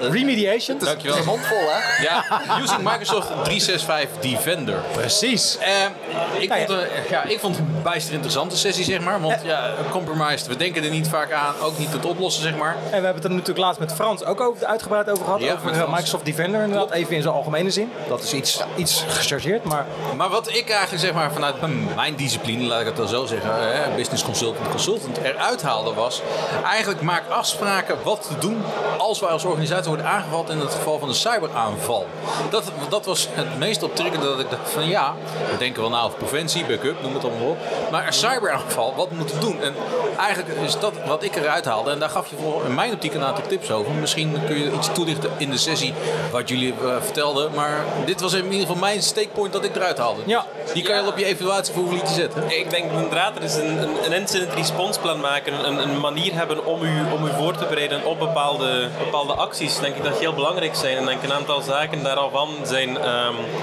Remediation. Dankjewel. Een mond vol, hè? Ja, using Microsoft 365 Defender. Precies. Eh, ik, vond, een- ja, ik vond het een bijster interessante sessie, zeg maar. Want ja, compromised, we denken er niet vaak aan. Ook niet het oplossen, zeg maar. En we hebben het er natuurlijk laatst met Frans ook over, uitgebreid over gehad. Ja, over eh. Microsoft Defender inderdaad, even in zijn algemene zin. Dat is iets, iets gechargeerd, maar... Maar wat ik eigenlijk zeg maar vanuit mijn discipline, laat ik het dan zo zeggen, hè, business consultant, consultant, eruit haalde was, eigenlijk maak afspraken wat te doen als wij als organisatie worden aangevallen in het geval van een cyberaanval. Dat, dat was het meest optriggende dat ik dacht van ja, we denken wel na over preventie, backup, noem het allemaal op. Maar een cyberaanval, wat moeten we doen? En eigenlijk is dat wat ik eruit haalde. En daar gaf je voor in mijn optiek een aantal tips over. Misschien kun je iets toelichten in de sessie wat jullie eh, vertelden. Maar dit was in ieder geval mijn stakepoint dat ik eruit haalde. Ja. Die kan je al op je evaluatie voor zetten. Ik denk inderdaad, er is een, een, een incident response plan maken, een, een manier hebben om u, om u voor te bereiden op bepaalde, bepaalde acties. Denk ik dat heel belangrijk zijn. En denk een aantal zaken daarvan zijn ehm,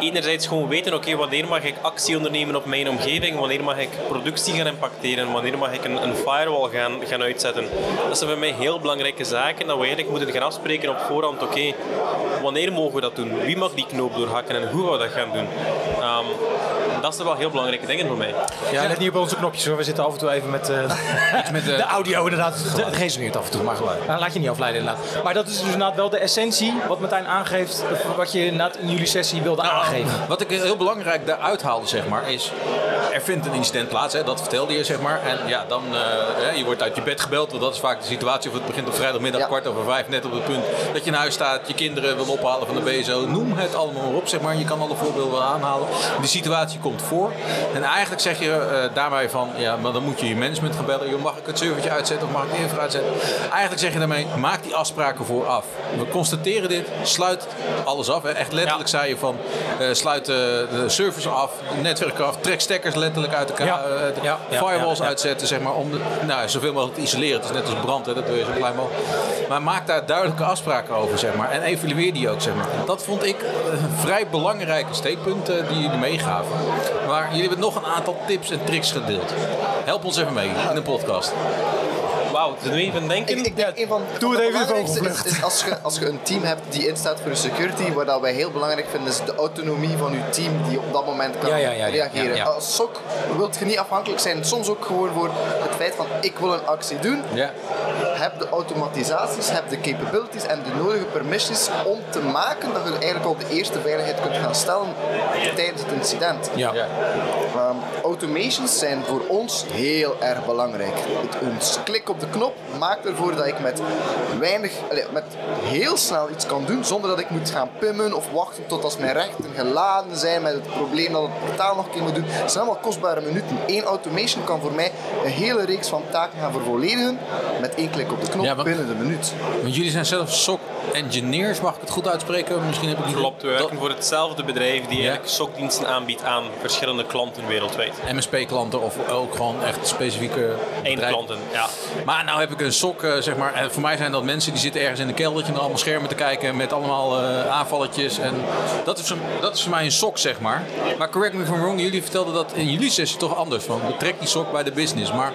enerzijds gewoon weten, oké, wanneer mag ik actie ondernemen op mijn omgeving, wanneer mag ik productie gaan impacteren, wanneer mag ik een, een firewall gaan, gaan uitzetten. Dat zijn voor mij heel belangrijke zaken, dat we eigenlijk moeten gaan afspreken op voorhand, oké, wanneer mogen we dat doen? Wie mag die knoop doorhakken en hoe gaan we dat gaan doen? Ehm, dat zijn wel heel belangrijke dingen voor mij. Ja, let niet op onze knopjes hoor. We zitten af en toe even met, eh, (laughs) met de audio inderdaad. Het resoneert af en toe, maar nou, laat je niet afleiden inderdaad. Maar dat is dus inderdaad wel de essentie wat Martijn aangeeft, wat je inderdaad in jullie sessie wilde aangeven. (laughs) Wat ik heel belangrijk daaruit haalde, zeg maar, is... Er vindt een incident plaats, hè, dat vertelde je, zeg maar. En ja, dan, eh, je wordt uit je bed gebeld, want dat is vaak de situatie. Of het begint op vrijdagmiddag, kwart over vijf, net op het punt dat je in huis staat. Je kinderen wil ophalen van de BSO. Noem het allemaal maar op, zeg maar. Je kan alle voorbeelden wel aanhalen. Die situatie komt voor. En eigenlijk zeg je eh, daarbij van, ja, maar dan moet je je management gaan bellen. Joh, mag ik het servertje uitzetten of mag ik de infra uitzetten? Eigenlijk zeg je daarmee, maak die afspraken vooraf. We constateren dit, sluit alles af. Hè. Echt letterlijk zei je van, eh, sluit eh, de servers af, netwerk af, trek stekkers letterlijk uit elkaar. Ja. eh, Ja, ja, firewalls uitzetten, zeg maar, om de, nou, zoveel mogelijk te isoleren. Het is net als brand, hè, dat wil je zo klein mogelijk. Maar maak daar duidelijke afspraken over, zeg maar. En evalueer die ook, zeg maar. Dat vond ik een vrij belangrijke steekpunt die jullie meegaven. Maar jullie hebben nog een aantal tips en tricks gedeeld. Help ons even mee in de podcast. Wauw, we even denken. Ik, ik denk een van, Doe het van even. Is, is als, je, als je een team hebt die instaat voor de security, wat dat wij heel belangrijk vinden, is de autonomie van je team die op dat moment kan Ja, ja, ja, ja. reageren. Ja, ja. Als SOC wilt je niet afhankelijk zijn, soms ook gewoon voor het feit van ik wil een actie doen. Ja. heb de automatisaties, heb de capabilities en de nodige permissions om te maken dat je eigenlijk al de eerste veiligheid kunt gaan stellen tijdens het incident. Ja. Ehm, automations zijn voor ons heel erg belangrijk. Het, een klik op de knop maakt ervoor dat ik met weinig, met heel snel iets kan doen zonder dat ik moet gaan pimmen of wachten tot als mijn rechten geladen zijn met het probleem dat het portaal nog een keer moet doen. Het zijn allemaal kostbare minuten. Eén automation kan voor mij een hele reeks van taken gaan vervolledigen met één klik op de knop Ja, binnen de minuut. Want jullie zijn zelf SOC engineers, mag ik het goed uitspreken? Misschien heb ik niet Klopt, we werken voor hetzelfde bedrijf die eigenlijk SOC-diensten aanbiedt aan verschillende klanten wereldwijd. MSP-klanten of ook gewoon echt specifieke Eindklanten, ja. Maar nou heb ik een sok, eh, zeg maar. En voor mij zijn dat mensen die zitten ergens in een keldertje naar allemaal schermen te kijken met allemaal eh, aanvalletjes. En dat is, een- dat is voor mij een sok, zeg maar. Maar correct me if I'm wrong, jullie vertelden dat in jullie sessie toch anders. Van betrek die sok bij de business. Maar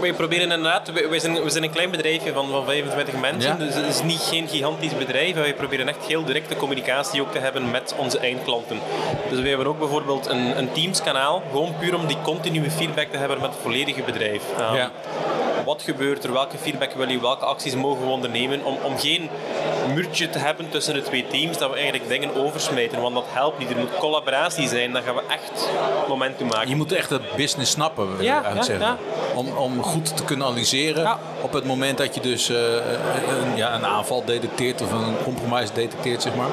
Wij proberen inderdaad, wij zijn, we zijn een klein bedrijfje van, van 25 mensen, Ja. dus het is niet geen gigantisch bedrijf. Wij proberen echt heel directe communicatie ook te hebben met onze eindklanten. Dus we hebben ook bijvoorbeeld een, een Teams-kanaal, gewoon puur om die continue feedback te hebben met het volledige bedrijf. Um, Ja. Wat gebeurt er, welke feedback wil je, welke acties mogen we ondernemen, om, om geen muurtje te hebben tussen de twee teams, dat we eigenlijk dingen oversmijten, want dat helpt niet. Er moet collaboratie zijn, dan gaan we echt momentum maken. je moet echt het business snappen, wil Ja, ja, zeggen. Om, om goed te kunnen analyseren op het moment dat je dus eh, een, ja, een aanval detecteert of een compromise detecteert, zeg maar.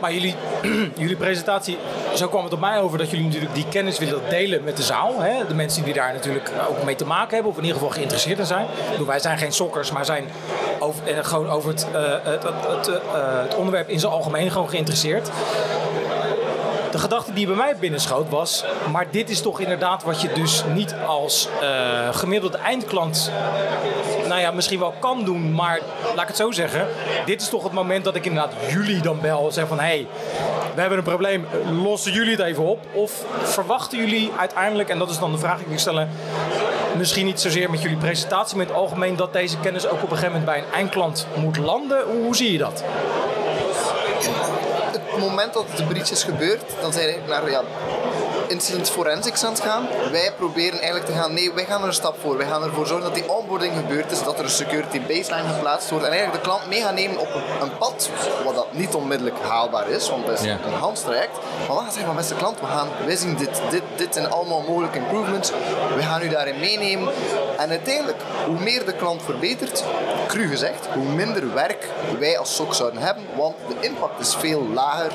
Maar jullie, (clears throat) jullie presentatie, zo kwam het op mij over dat jullie natuurlijk die kennis willen delen met de zaal. Hè? De mensen die daar natuurlijk ook mee te maken hebben, of in ieder geval geïnteresseerd in zijn. Bedoel, wij zijn geen sokkers, maar zijn over, gewoon over het, eh, het, het, eh, het onderwerp in zijn algemeen gewoon geïnteresseerd. De gedachte die bij mij binnenschoot was, maar dit is toch inderdaad wat je dus niet als eh, gemiddelde eindklant, nou ja, misschien wel kan doen, maar laat ik het zo zeggen. Dit is toch het moment dat ik inderdaad jullie dan bel en zeg van, hé, hey, we hebben een probleem, lossen jullie het even op? Of verwachten jullie uiteindelijk, en dat is dan de vraag die ik wil stellen, misschien niet zozeer met jullie presentatie, maar in het algemeen dat deze kennis ook op een gegeven moment bij een eindklant moet landen? Hoe zie je dat? Het moment dat de breach is gebeurd, dan zijn we naar ja, incident forensics aan het gaan. Wij proberen eigenlijk te gaan, nee, wij gaan er een stap voor. Wij gaan ervoor zorgen dat die onboarding gebeurd is, dat er een security baseline geplaatst wordt en eigenlijk de klant mee gaan nemen op een, pad, wat dat niet onmiddellijk haalbaar is, want dat is Ja. een handstraject. Maar we gaan zeggen van beste klant, we gaan, wij zien dit, dit, dit zijn allemaal mogelijke improvements. We gaan u daarin meenemen. En uiteindelijk, hoe meer de klant verbetert, cru gezegd, hoe minder werk wij als SOC zouden hebben, want de impact is veel lager.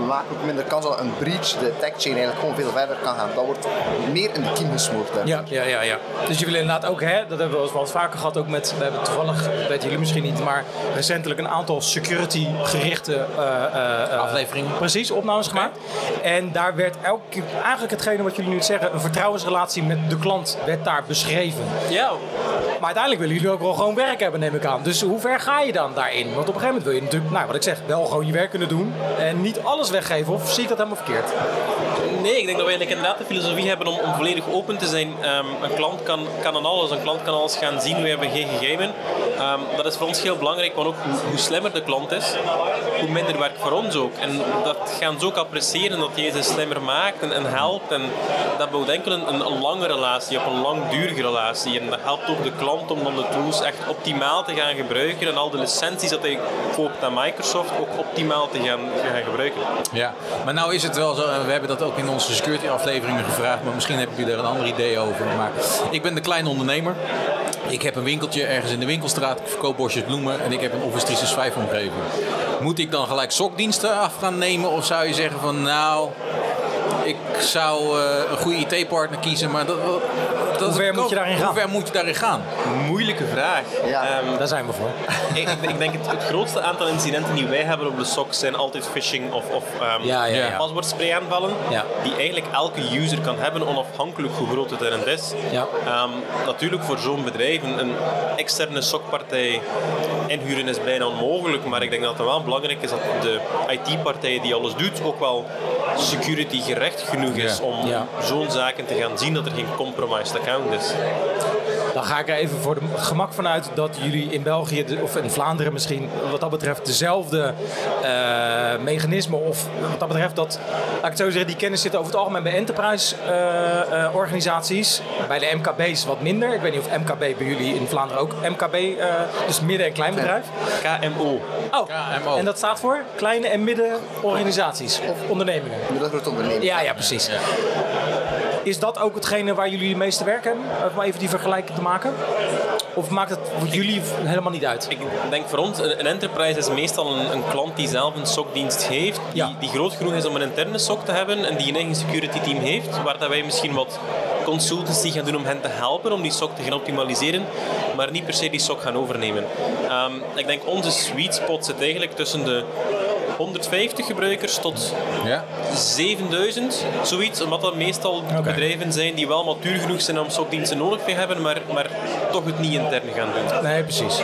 We maken ook minder kans dat een breach, de tech chain eigenlijk gewoon veel verder kan gaan. Dat wordt meer in de kiem gesmoord. Ja, ja, ja, ja. Dus je wil inderdaad ook, hè, dat hebben we wel eens- vaker gehad, ook met, we hebben toevallig, weten jullie misschien niet, maar recentelijk een aantal security gerichte afleveringen. Precies, opnames gemaakt. En daar werd elke keer, eigenlijk hetgene wat jullie nu zeggen, een vertrouwensrelatie met de klant werd daar beschreven. Ja. Maar uiteindelijk willen jullie ook wel gewoon werk hebben, neem ik aan. Dus hoe ver ga je dan daarin? Want op een gegeven moment wil je natuurlijk, nou wat ik zeg, wel gewoon je werk kunnen doen en niet alles weggeven. Of zie ik dat helemaal verkeerd? Nee, ik denk dat we inderdaad de filosofie hebben om, volledig open te zijn. Ehm, een klant kan, kan aan alles, een klant kan alles gaan zien. We hebben geen geheimen. Ehm, dat is voor ons heel belangrijk, want ook hoe, slimmer de klant is, hoe minder werk voor ons ook. En dat gaan ze ook appreciëren, dat hij ze slimmer maakt en, helpt. En dat bouwt enkel een, een, lange relatie, op een langdurige relatie. En dat helpt ook de klant om dan de tools echt optimaal te gaan gebruiken en al de licenties dat hij koopt aan Microsoft ook optimaal te gaan, gaan gebruiken. Ja, maar nou is het wel zo, we hebben dat ook in onze security afleveringen gevraagd, maar misschien hebben jullie daar een ander idee over. Maar ik ben de kleine ondernemer. Ik heb een winkeltje ergens in de winkelstraat, ik verkoop bosjes bloemen en ik heb een Office 365 omgeving. Moet ik dan gelijk sokdiensten af gaan nemen of zou je zeggen van nou, ik zou eh, een goede IT-partner kiezen, maar dat, dat Hoe ver moet je daarin gaan? Hoe ver moet je daarin gaan? Moeilijke vraag. Ehm, Daar zijn we voor. ik, ik- denk het, het grootste aantal incidenten die wij hebben op de SOC zijn altijd phishing of, of ehm, Ja, ja, ja. paswoordspray aanvallen. Ja. Die eigenlijk elke user kan hebben, onafhankelijk hoe groot het er is. Ja. Ehm, natuurlijk voor zo'n bedrijf een, een externe SOC-partij inhuren is bijna onmogelijk. Maar ik denk dat het wel belangrijk is dat de IT-partij die alles doet ook wel security gerecht genoeg is Ja. om Ja. zo'n zaken te gaan zien dat er geen compromised account is. Dan ga ik er even voor het gemak vanuit dat jullie in België, of in Vlaanderen misschien, wat dat betreft dezelfde eh, mechanismen of wat dat betreft dat, laat ik het zo zeggen, die kennis zit over het algemeen bij enterprise eh, eh, organisaties. Bij de MKB's wat minder. Ik weet niet of MKB bij jullie in Vlaanderen ook MKB, eh, dus midden- en kleinbedrijf. KMO. Oh, en dat staat voor kleine en middenorganisaties of ondernemingen. Middelgrote ondernemingen. Ja, ja, precies. Is dat ook hetgene waar jullie het meeste werk hebben? Om even die vergelijking te maken? Of maakt het voor jullie helemaal niet uit? Ik denk voor ons, een, enterprise is meestal een, een klant die zelf een SOC-dienst heeft, die, die groot genoeg is om een interne SOC te hebben en die een eigen security team heeft, waar dat wij misschien wat consultancy gaan doen om hen te helpen om die SOC te gaan optimaliseren, maar niet per se die SOC gaan overnemen. Ehm, ik denk onze sweet spot zit eigenlijk tussen de 150 gebruikers tot 7000, zoiets. Omdat dat meestal bedrijven zijn die wel matuur genoeg zijn om SOC-diensten nodig te hebben, maar, maar toch het niet intern gaan doen. Nee, precies.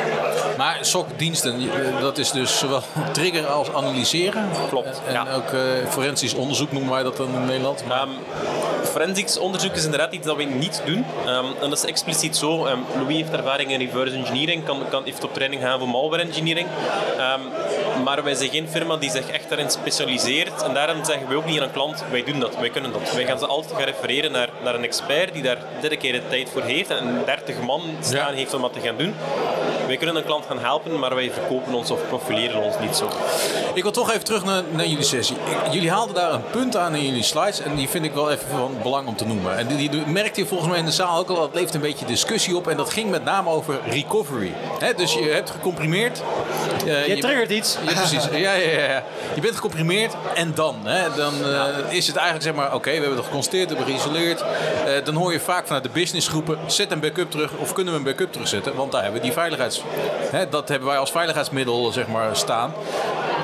Maar SOC-diensten, eh, dat is dus zowel (laughs) trigger als analyseren. Klopt. En ook eh, forensisch onderzoek noemen wij dat dan in Nederland. Um, forensics onderzoek is inderdaad iets dat we niet doen. Ehm, en dat is expliciet zo. Ehm, Louis heeft ervaring in reverse engineering, kan, kan, heeft op training gaan voor malware engineering. Ehm, maar wij zijn geen firma die zich echt daarin specialiseert. En daarom zeggen we ook niet aan een klant, wij doen dat, wij kunnen dat. Wij gaan ze altijd gaan refereren naar, naar een expert die daar dedicated tijd voor heeft en 30 man staan heeft om dat te gaan doen. Wij kunnen een klant gaan helpen, maar wij verkopen ons of profileren ons niet zo. Ik wil toch even terug naar, naar jullie sessie. Jullie haalden daar een punt aan in jullie slides en die vind ik wel even van belang om te noemen. En die, die merkte je volgens mij in de zaal ook al, dat leeft een beetje discussie op en dat ging met name over recovery. Hè, dus je hebt gecomprimeerd. eh, Je triggert iets. Ja, precies. Ja, ja, ja, ja. Je bent gecomprimeerd en dan? Hè, dan eh, is het eigenlijk zeg maar, oké, we hebben het geconstateerd, we hebben geïsoleerd. Eh, dan hoor je vaak vanuit de businessgroepen, zet een backup terug of kunnen we een backup terugzetten? Want daar hebben we die veiligheids... Hè, dat hebben wij als veiligheidsmiddel zeg maar staan.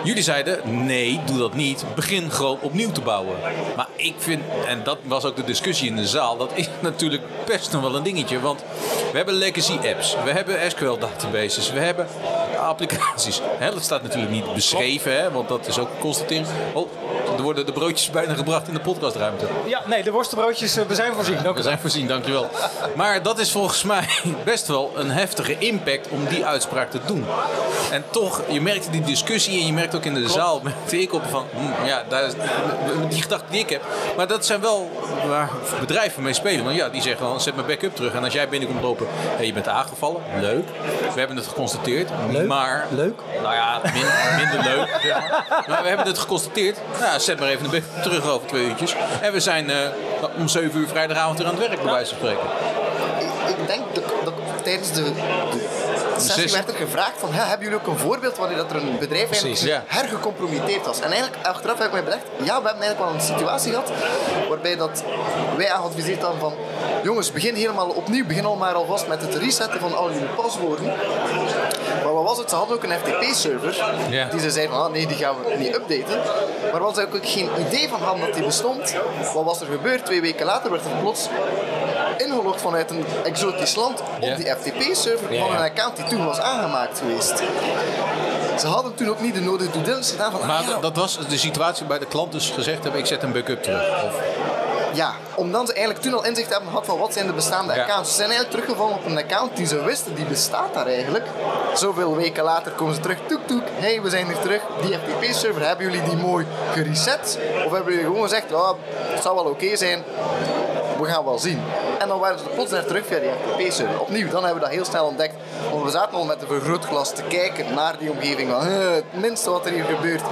Jullie zeiden, nee, doe dat niet. Begin gewoon opnieuw te bouwen. Maar ik vind, en dat was ook de discussie in de zaal, dat is (laughs) natuurlijk best nog wel een dingetje. Want we hebben legacy apps, we hebben SQL databases, we hebben applicaties. Dat staat natuurlijk niet beschreven, hè, want dat is ook constatering. Oh, er worden de broodjes (laughs) bijna gebracht in de podcastruimte. Ja, nee, de worstenbroodjes, eh, we zijn voorzien. Dank We zijn voorzien, dankjewel. Maar dat is volgens mij (laughs) best wel een heftige impact om die uitspraak te doen. En toch, je merkte die discussie en je merkt ook in de zaal, merkte ik op van, hm, ja, daar is, die gedachte die ik heb. Maar dat zijn wel waar bedrijven mee spelen. Want ja, die zeggen dan, zet mijn backup terug. En als jij binnenkomt lopen, hey, je bent aangevallen, leuk. We hebben het geconstateerd, maar... Leuk? Nou ja, min- minder leuk. zeg maar. Maar we hebben het geconstateerd. Nou, zet maar even de backup terug over twee uurtjes. En we zijn eh, om 7 uur vrijdagavond weer aan het werk, bij wijze van spreken. Ik denk dat, dat tijdens de, de sessie werd er gevraagd van, hebben jullie ook een voorbeeld wanneer dat er een bedrijf eigenlijk ja. hergecompromitteerd was? En eigenlijk achteraf heb ik mij bedacht, ja, we hebben eigenlijk wel een situatie gehad waarbij dat wij aangeadviseerd hadden van, jongens, begin helemaal opnieuw, begin al maar alvast met het resetten van al jullie paswoorden. Maar wat was het? Ze hadden ook een FTP-server Ja. die ze zeiden van, ah, nee, die gaan we niet updaten. Maar waar ze ook geen idee van hadden dat die bestond, wat was er gebeurd? Twee weken later werd er plots ingelogd vanuit een exotisch land op die FTP-server van een account die toen was aangemaakt geweest. Ze hadden toen ook niet de nodige diligence gedaan van, ah, Maar ja, dat- was de situatie bij de klant dus gezegd hebben, ik zet een backup terug. Of, ja, omdat ze eigenlijk toen al inzicht hebben gehad van wat zijn de bestaande Ja. accounts. Ze zijn eigenlijk teruggevallen op een account die ze wisten, die bestaat daar eigenlijk. Zoveel weken later komen ze terug, toek toek, hey we zijn hier terug. Die FTP-server, hebben jullie die mooi gereset? Of hebben jullie gewoon gezegd, ja, het zal wel oké zijn, we gaan wel zien. En dan waren ze plots daar terug via die FTP-server. Opnieuw, dan hebben we dat heel snel ontdekt. Want we zaten al met een vergrootglas te kijken naar die omgeving. Van, "Huh, het minste wat er hier gebeurt.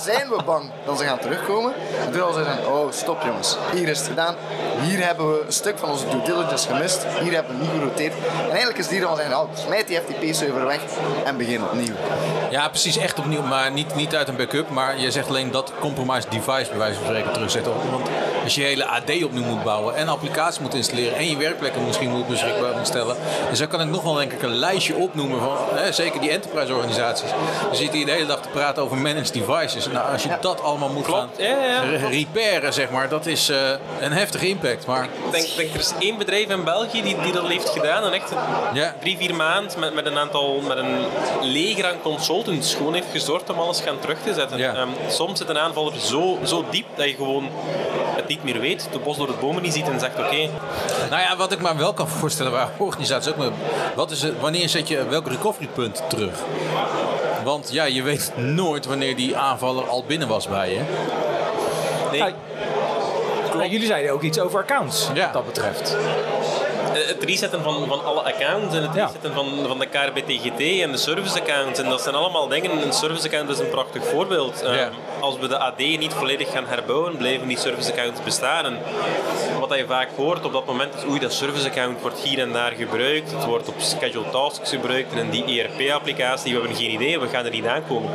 Zijn we bang dat ze gaan terugkomen? En ze gezegd, oh stop jongens, hier is het gedaan. Hier hebben we een stuk van onze due diligence gemist. Hier hebben we niet geroteerd. En eigenlijk is hier dan zeggen, oh, smijt die FTP-server weg en begin opnieuw. ja, precies, echt opnieuw, maar niet, niet uit een backup. Maar je zegt alleen dat compromised device bij wijze van spreken terugzetten. Want als je je hele AD opnieuw moet bouwen en applicaties moet installeren en je werkplekken misschien moet beschikbaar stellen. Dus dan kan ik nog wel denk ik een lijstje opnoemen van hè, zeker die enterprise organisaties. We zitten hier de hele dag te praten over managed devices. Nou, als je dat allemaal moet gaan Ja, ja, ja. re- repairen, zeg maar, dat is eh, een heftige impact. Maar Ik denk, denk er is één bedrijf in België die, die dat heeft gedaan. En echt Ja. drie, vier maanden met, met een aantal, met een leger aan consultants gewoon heeft gezorgd om alles gaan terug te zetten. Ja. Ehm, soms zit een aanvaller zo, zo diep dat je gewoon het niet meer weet, de bos door het bomen niet ziet en zegt oké, Nou ja, wat ik me wel kan voorstellen waar organisaties ook mee... Wat is het, wanneer zet je welk recoverypunt terug? Want ja, je weet nooit wanneer die aanvaller al binnen was bij je. Nee. Nou, jullie zeiden ook iets over accounts, wat dat betreft. Eh, Het resetten van, van alle accounts en het resetten van, van de KRBTGT en de service accounts. En dat zijn allemaal dingen. Een service account is een prachtig voorbeeld. Eh, Als we de AD niet volledig gaan herbouwen, blijven die service accounts bestaan. En wat je vaak hoort op dat moment is, oei, dat service account wordt hier en daar gebruikt. Het wordt op scheduled tasks gebruikt en in die ERP-applicatie, we hebben geen idee, we gaan er niet aankomen.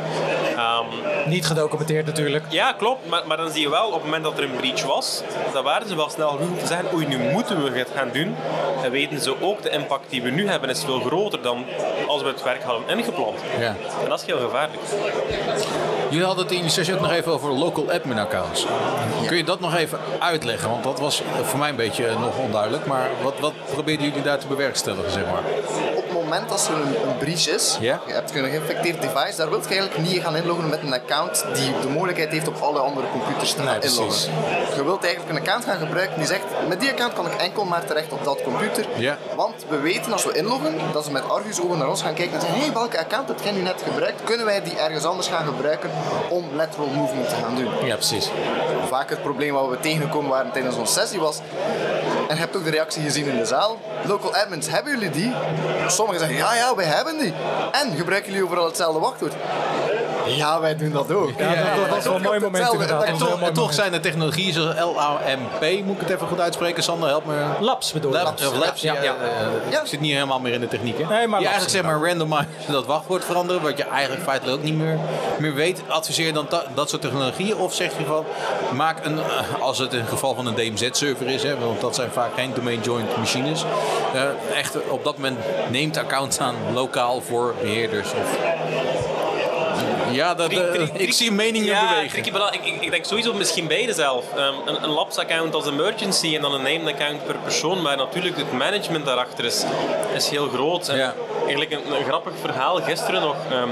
Ehm, Niet gedocumenteerd natuurlijk. ja, klopt. Maar, maar dan zie je wel, op het moment dat er een breach was, dan waren ze wel snel genoeg te zeggen, oei, nu moeten we het gaan doen. En weten ze ook, de impact die we nu hebben is veel groter dan als we het werk hadden ingepland. Ja. En dat is heel gevaarlijk. Jullie hadden het in je sessie ook nog even over local admin accounts. Kun je dat nog even uitleggen? Want dat was voor mij een beetje nog onduidelijk. Maar wat, wat probeerden jullie daar te bewerkstelligen, zeg maar? Moment als er een, een breach is, je hebt een geïnfecteerd device, daar wil je eigenlijk niet gaan inloggen met een account die de mogelijkheid heeft op alle andere computers te gaan Nee, precies. inloggen. Je wilt eigenlijk een account gaan gebruiken die zegt, met die account kan ik enkel maar terecht op dat computer. Want we weten als we inloggen, dat ze met argusogen naar ons gaan kijken en zeggen, hé, hey, welke account heb jij nu net gebruikt? Kunnen wij die ergens anders gaan gebruiken om lateral movement te gaan doen? Ja, precies. Vaak het probleem wat we tegengekomen waren tijdens onze sessie was, en je hebt ook de reactie gezien in de zaal, local admins, hebben jullie die? Sommigen zeggen, ja, ja, wij hebben die. En gebruiken jullie overal hetzelfde wachtwoord? Ja, wij doen dat ook. Ja, dat- dat was wel een mooi moment inderdaad. En toch, en toch zijn de technologieën zoals LAMP, moet ik het even goed uitspreken, Sander, help me. Labs bedoel je? Labs, labs, ja. Ja, ja. eh, Ik zit niet helemaal meer in de techniek, hè? Nee, maar die labs eigenlijk zeg maar randomize dat wachtwoord veranderen, wat je eigenlijk feitelijk ook niet meer, meer weet. Adviseer je dan ta- dat soort technologieën of zeg je van, maak een, eh, als het in het geval van een DMZ-server is, hè, want dat zijn vaak geen domain-joint machines, eh, echt op dat moment neemt accounts aan lokaal voor beheerders of... Ja, dat, eh, ik zie meningen ja, bewegen. Ik, ik, ik denk sowieso misschien beide zelf. Ehm, een, een labs-account als emergency en dan een named account per persoon. Maar natuurlijk, het management daarachter is, is heel groot. En Eigenlijk een, een grappig verhaal gisteren nog. ehm,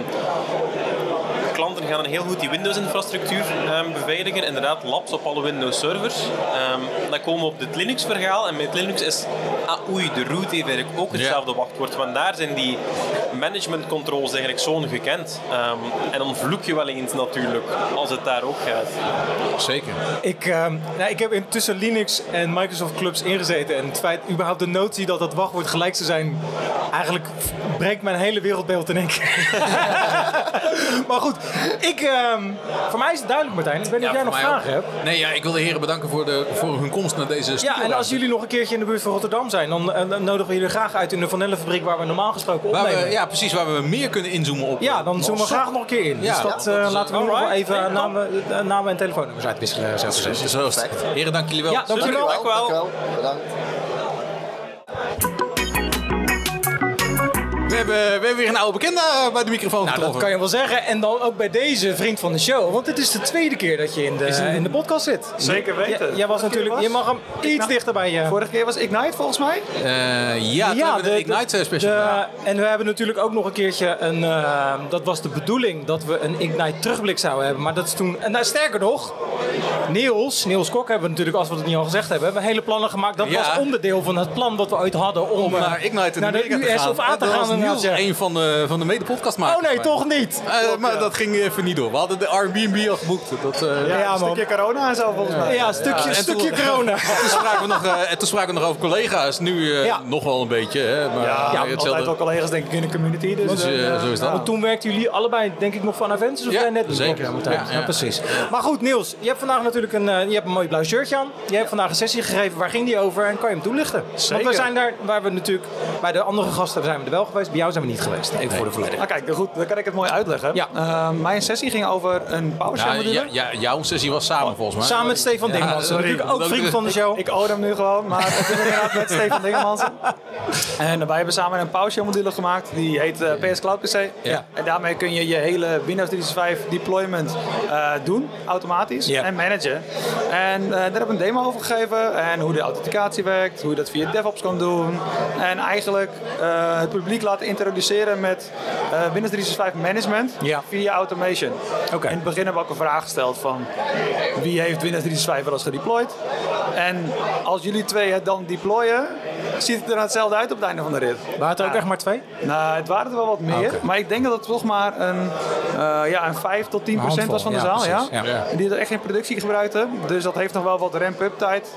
klanten gaan dan heel goed die Windows-infrastructuur ehm, beveiligen. Inderdaad, labs op alle Windows-servers. Ehm, dan komen we op het Linux-verhaal. En met Linux is, ah oei, de root heeft eigenlijk ook hetzelfde wachtwoord. Want daar zijn die management controls eigenlijk zo gekend. Ehm, en dan vloek je wel eens natuurlijk, als het daar ook gaat. Zeker. Ik, ehm, nou, ik heb intussen Linux en Microsoft Clubs ingezeten. En het feit, überhaupt de notie dat dat wachtwoord gelijk zou zijn, eigenlijk breekt mijn hele wereldbeeld in één keer. (laughs) maar goed, (laughs) ik, ehm, voor mij is het duidelijk Martijn. Ik weet niet of jij nog vragen ook. hebt. Nee, ja, ik wil de heren bedanken voor, de, voor hun komst naar deze studio. Ja, en als jullie nog een keertje in de buurt van Rotterdam zijn, dan, eh, dan nodigen we jullie graag uit in de Vanellenfabriek waar we normaal gesproken Waar opnemen. we, ja, precies, waar we meer kunnen inzoomen op. Ja, dan op zoomen we graag nog een keer in. Ja, dus dat, dat eh, laten we nu nog even Nee, namen, eh, namen en telefoonnummers uitwisselen. Zo. Zo is het. Heren, dank jullie wel. Ja, dank jullie wel. Dank wel. Bedankt. Hebben, we hebben weer een oude bekende eh, bij de microfoon Nou, dat kan je wel zeggen. En dan ook bij deze vriend van de show. Want dit is de tweede keer dat je in de, in de podcast zit. Zeker weten. Jij- jij was natuurlijk, je mag hem iets dichter bij je. Vorige keer was Ignite volgens mij. Eh, ja, hebben we de, Ignite special de-. En we hebben natuurlijk ook nog een keertje een. eh, dat was de bedoeling dat we een Ignite terugblik zouden hebben. Maar dat is toen. En nou, sterker nog, Niels, Niels Kok hebben we natuurlijk, als we het niet al gezegd hebben, hebben we hele plannen gemaakt. Dat Ja. was onderdeel van het plan wat we ooit hadden om, Om eh, naar Ignite in naar de US gaan. of A te Dat gaan. Niels, ja. een van de, van de mede-podcastmakers. Oh nee, toch niet. Eh, maar dat ging even niet door. We hadden de Airbnb al geboekt. Dat, eh, Ja, een stukje corona en zo volgens mij. Ja, een stukje, en stukje toen- corona. (laughs) Toen spraken, we nog, eh, en toen spraken we nog over collega's. Nu eh, Ja. nog wel een beetje. Hè, maar Ja, eh, altijd wel collega's denk ik in de community. Dus, Dus, eh, eh, zo is dat. Want toen werkten jullie allebei, denk ik, nog van Aventus of Ja, jij net zeker. Ja, precies. Maar goed, Niels, je hebt vandaag natuurlijk een, eh, je hebt een mooi blauw shirtje aan. Je hebt vandaag een sessie gegeven. Waar ging die over en kan je hem toelichten? Want we zijn daar, waar we natuurlijk, bij de andere gasten zijn we er wel geweest. Bij jou zijn we niet geweest. Even voor de volledigheid. Nou kijk, goed, dan kan ik het mooi uitleggen. Ja. Eh, mijn sessie ging over een PowerShell Ja, module. ja, ja, jouw sessie was samen volgens mij. Samen met Stefan Ja, Dingmans, sorry. natuurlijk ook vriend van de show. Ik ode hem nu gewoon, maar het is inderdaad met Stefan Dingemans. En wij hebben samen een PowerShell module gemaakt, die heet eh, PS Cloud PC. Ja. En daarmee kun je je hele Windows 365 deployment eh, doen, automatisch, Ja. en managen. En eh, daar hebben we een demo over gegeven en hoe de authenticatie werkt, hoe je dat via DevOps kan doen. En eigenlijk eh, het publiek laten introduceren met eh, Windows 365 management Ja. via automation. Oké. In het begin hebben we ook een vraag gesteld van wie heeft Windows 365 wel eens gedeployed? En als jullie twee het dan deployen, ziet het er nou hetzelfde uit op het einde van de rit. Waren het er ook echt maar twee? Nou, het waren er wel wat meer. Maar ik denk dat het toch maar een, eh, ja, een 5 tot 10 procent was van de zaal. Ja. ja, precies, ja. Die er echt in productie gebruikten. Dus dat heeft nog wel wat ramp-up tijd.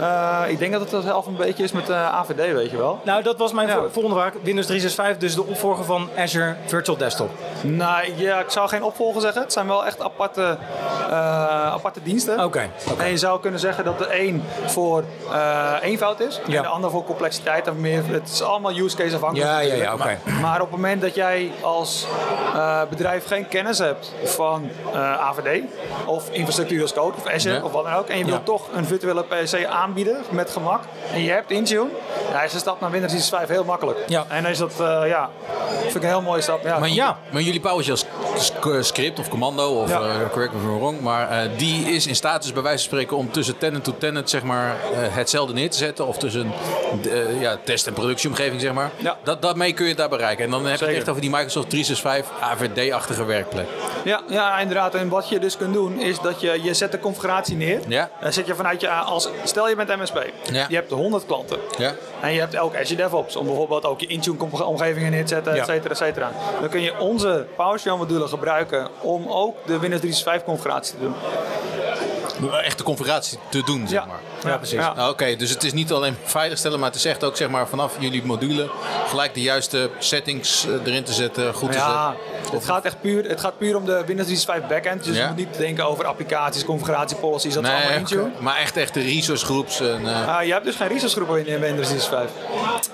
Eh, ik denk dat het zelf een beetje is met de AVD, weet je wel. Nou, dat was mijn vo- volgende vraag. Windows 365, dus de opvolger van Azure Virtual Desktop. Nou, ja, ik zou geen opvolger zeggen. Het zijn wel echt aparte, eh, aparte diensten. Oké. En je zou kunnen zeggen dat de een voor eh, eenvoud is Ja. en de ander voor complexiteit. Of meer, het is allemaal use case afhankelijk. Ja, ja, ja, oké. Maar, maar op het moment dat jij als eh, bedrijf geen kennis hebt van AVD of infrastructuur als code of Azure Ja. of wat dan ook. En je wilt Ja. toch een virtuele PC aanbieden met gemak. En je hebt Intune. Ja, is de stap naar Windows 365 heel makkelijk. Ja. En dan is dat, ja, vind ik een heel mooie stap. Ja. Maar, ja. maar jullie PowerShell sc- script of commando, of Ja. eh, correct me if I'm wrong, maar eh, die is in status bij wijze van spreken om tussen tenant to tenant zeg maar, eh, hetzelfde neer te zetten. Of tussen eh, ja, test- en productieomgeving zeg maar. Ja. Dat, daarmee kun je het daar bereiken. En dan heb je het echt over die Microsoft 365 AVD-achtige werkplek. Ja, ja, inderdaad. En wat je dus kunt doen is dat je, je zet de configuratie neer. Ja. Dan zet je vanuit je als stel je bent MSP. Ja. Je hebt 100 klanten. Ja. En je hebt ook Azure DevOps om bijvoorbeeld ook je Intune omgevingen neer te zetten, Ja. et cetera, et cetera. Dan kun je onze PowerShell module gebruiken om ook de Windows 365 configuratie te doen. Echt de configuratie te doen, zeg Ja. maar. Ja, precies. Ah, Oké, dus het is niet alleen veiligstellen, maar het is echt ook zeg maar, vanaf jullie module gelijk de juiste settings eh, erin te zetten, goed te Ja, zetten. het gaat echt puur, het gaat puur om de Windows 365 backend. Dus Ja. je moet niet denken over applicaties, configuratie policies, dat is allemaal Nee, Intune. maar echt, echt de resource groups. En, eh, Ah, je hebt dus geen resource groepen in Windows 365.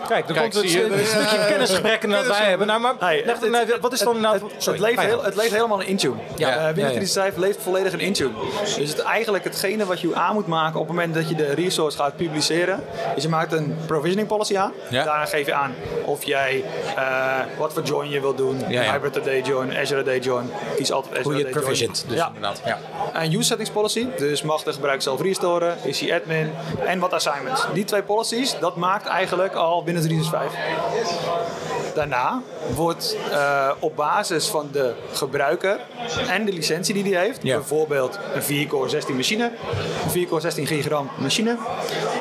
Kijk, dan Kijk, komt het een er is, (laughs) stukje eh, kennisgesprekken dat wij hebben. Nou, maar Hey, leg- het- nou, wat is dan nou... het, leeft heel, het leeft helemaal in Intune. Ja. Windows ja. 365 leeft volledig in Intune. Dus het, eigenlijk hetgene wat je aan moet maken op het moment dat je de resource gaat publiceren, is je maakt een provisioning policy aan. Ja. Daarna geef je aan of jij eh, wat voor join je wil doen. Ja, ja. Hybrid AD join, Azure AD join. Kies altijd Azure Hoe je het provisioned, dus inderdaad. Ja. Een use settings policy, dus mag de gebruiker zelf restoren, is hij admin en wat assignments. Die twee policies, dat maakt eigenlijk al Windows 365. Daarna wordt eh, op basis van de gebruiker en de licentie die hij heeft, bijvoorbeeld een 4-core 16 machine, 4-core 16 gigagram machine,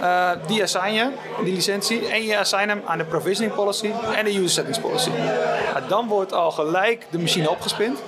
eh, die assign je, die licentie, en je assign hem aan de provisioning policy en de user settings policy. Nou, dan wordt al gelijk de machine opgespind.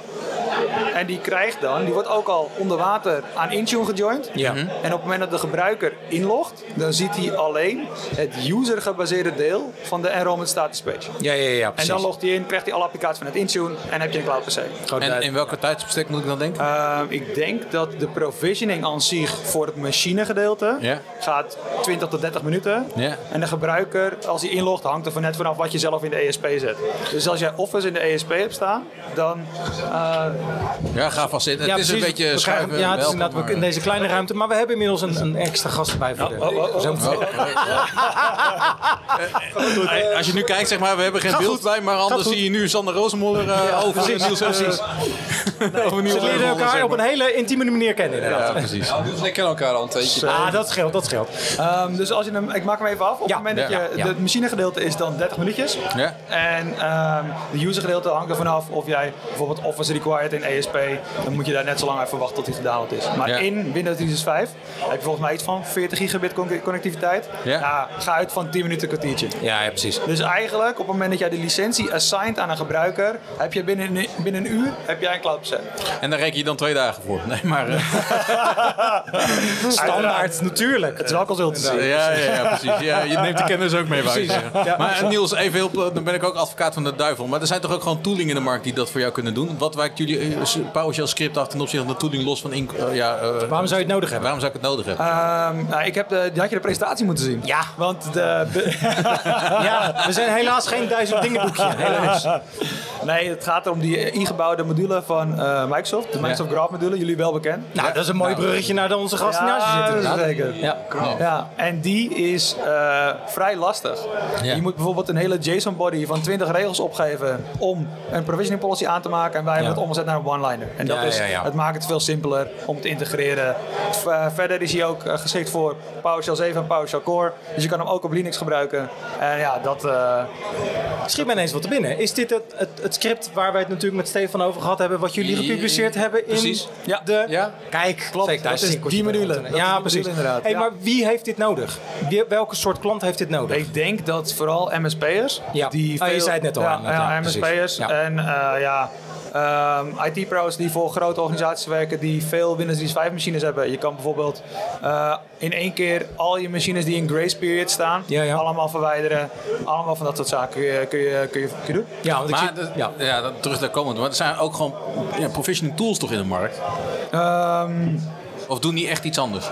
En die krijgt dan, die wordt ook al onder water aan Intune gejoind. Ja. En op het moment dat de gebruiker inlogt, dan ziet hij alleen het user-gebaseerde deel van de enrollment status page. Ja, ja, ja, En precies. dan logt hij in, krijgt hij alle applicaties van het Intune en heb je een cloud PC. En in welke tijdsbestek moet ik dan denken? Ehm, ik denk dat de provisioning aan zich voor het machinegedeelte Ja. gaat 20 tot 30 minuten. Ja. En de gebruiker, als hij inlogt, hangt er van net vanaf wat je zelf in de ESP zet. Dus als jij Office in de ESP hebt staan, dan eh, Ja, ga vast zitten. Ja, het is een beetje We krijgen- schuiven. Ja, het is welkom, inderdaad maar- in deze kleine ruimte. Maar we hebben inmiddels een, een extra gast erbij voor. Eh, Als je nu kijkt, zeg maar, we hebben geen Gaat beeld goed. bij, maar anders zie je nu Sander Rozenmoller eh, over precies, Niels, eh, precies. (laughs) Niels Ze leren Rozenmoller, elkaar zeg op een hele intieme manier kennen inderdaad. Ja, precies. Dus ik ken elkaar al een tijdje. Ah, dat scheelt, dat scheelt. Ehm, dus als je hem, ik maak hem even af. Op Ja, het moment ja, dat je, ja. het machinegedeelte is dan 30 minuutjes. Ja. En ehm de usergedeelte hangt er vanaf of jij bijvoorbeeld Office required in ESP. Dan moet je daar net zo lang even wachten tot hij gedownload is. Maar Ja. in Windows 365 heb je volgens mij iets van 40 gigabit con- connectiviteit. Ja. Nou, ga uit van 10 minuten kwartiertje. Ja, ja, precies. Dus eigenlijk, op het moment dat jij de licentie assigned aan een gebruiker, heb je binnen, een- binnen een uur heb jij een cloud set. En daar reken je dan twee dagen voor. Nee, maar... eh, (laughs) Standaard, natuurlijk. Het is wel consultancy. ja, ja, ja, precies. Ja, je neemt de kennis ook mee, wou je zeggen. Maar eh, Niels, even heel, dan ben ik ook advocaat van de duivel. Maar er zijn toch ook gewoon tooling in de markt die dat voor jou kunnen doen? Wat wijkt jullie eh, PowerShell script af ten opzichte van de tooling los van... in- eh, ja, eh, Waarom zou je het nodig hebben? waarom zou ik het nodig hebben? Ehm, nou, ik heb de, die had je de presentatie moeten zien. Ja. Want de, de- (laughs) Ja, we zijn helaas geen duizend dingen boekje. Helaas. Nee, het gaat om die ingebouwde module van eh, Microsoft. De Microsoft Graph module, jullie wel bekend. Nou, dat is een mooi bruggetje naar onze gast die naast je zit. zeker. Ja. Ja, en die is eh, vrij lastig. Ja. Je moet bijvoorbeeld een hele JSON-body van 20 regels opgeven om een provisioning policy aan te maken. En wij hebben het omgezet naar een one-liner. En dat Ja, is, ja, ja. het maakt het veel simpeler om te integreren. Eh, verder is hij ook eh, geschikt voor PowerShell 7 en PowerShell Core. Dus je kan hem ook op Linux gebruiken. En ja, dat... eh, Schiet mij ineens wat te binnen. Is dit het, het, script waar wij het natuurlijk met Stefan over gehad hebben, wat jullie gepubliceerd hebben in precies. De... Ja. Kijk, Klopt, Zeker, dat is die module. Ja, precies. inderdaad, Hey. Maar wie heeft dit nodig? Wie- welke soort klant heeft dit nodig? Ik denk dat vooral MSP'ers. Ja. Die Ah, je zei het net al, Ja. MSP'ers. En ja, ehm, IT-pro's die voor grote organisaties werken, die veel Windows 365 machines hebben. Je kan bijvoorbeeld eh, in één keer al je machines die in grace period staan, allemaal verwijderen. Allemaal van dat soort zaken kun je, kun je, kun je, kun je doen. Ja, want maar de- ja. dat- terug daar komend. Maar er zijn ook gewoon ja, provisioning tools toch in de markt? Of doen die echt iets anders?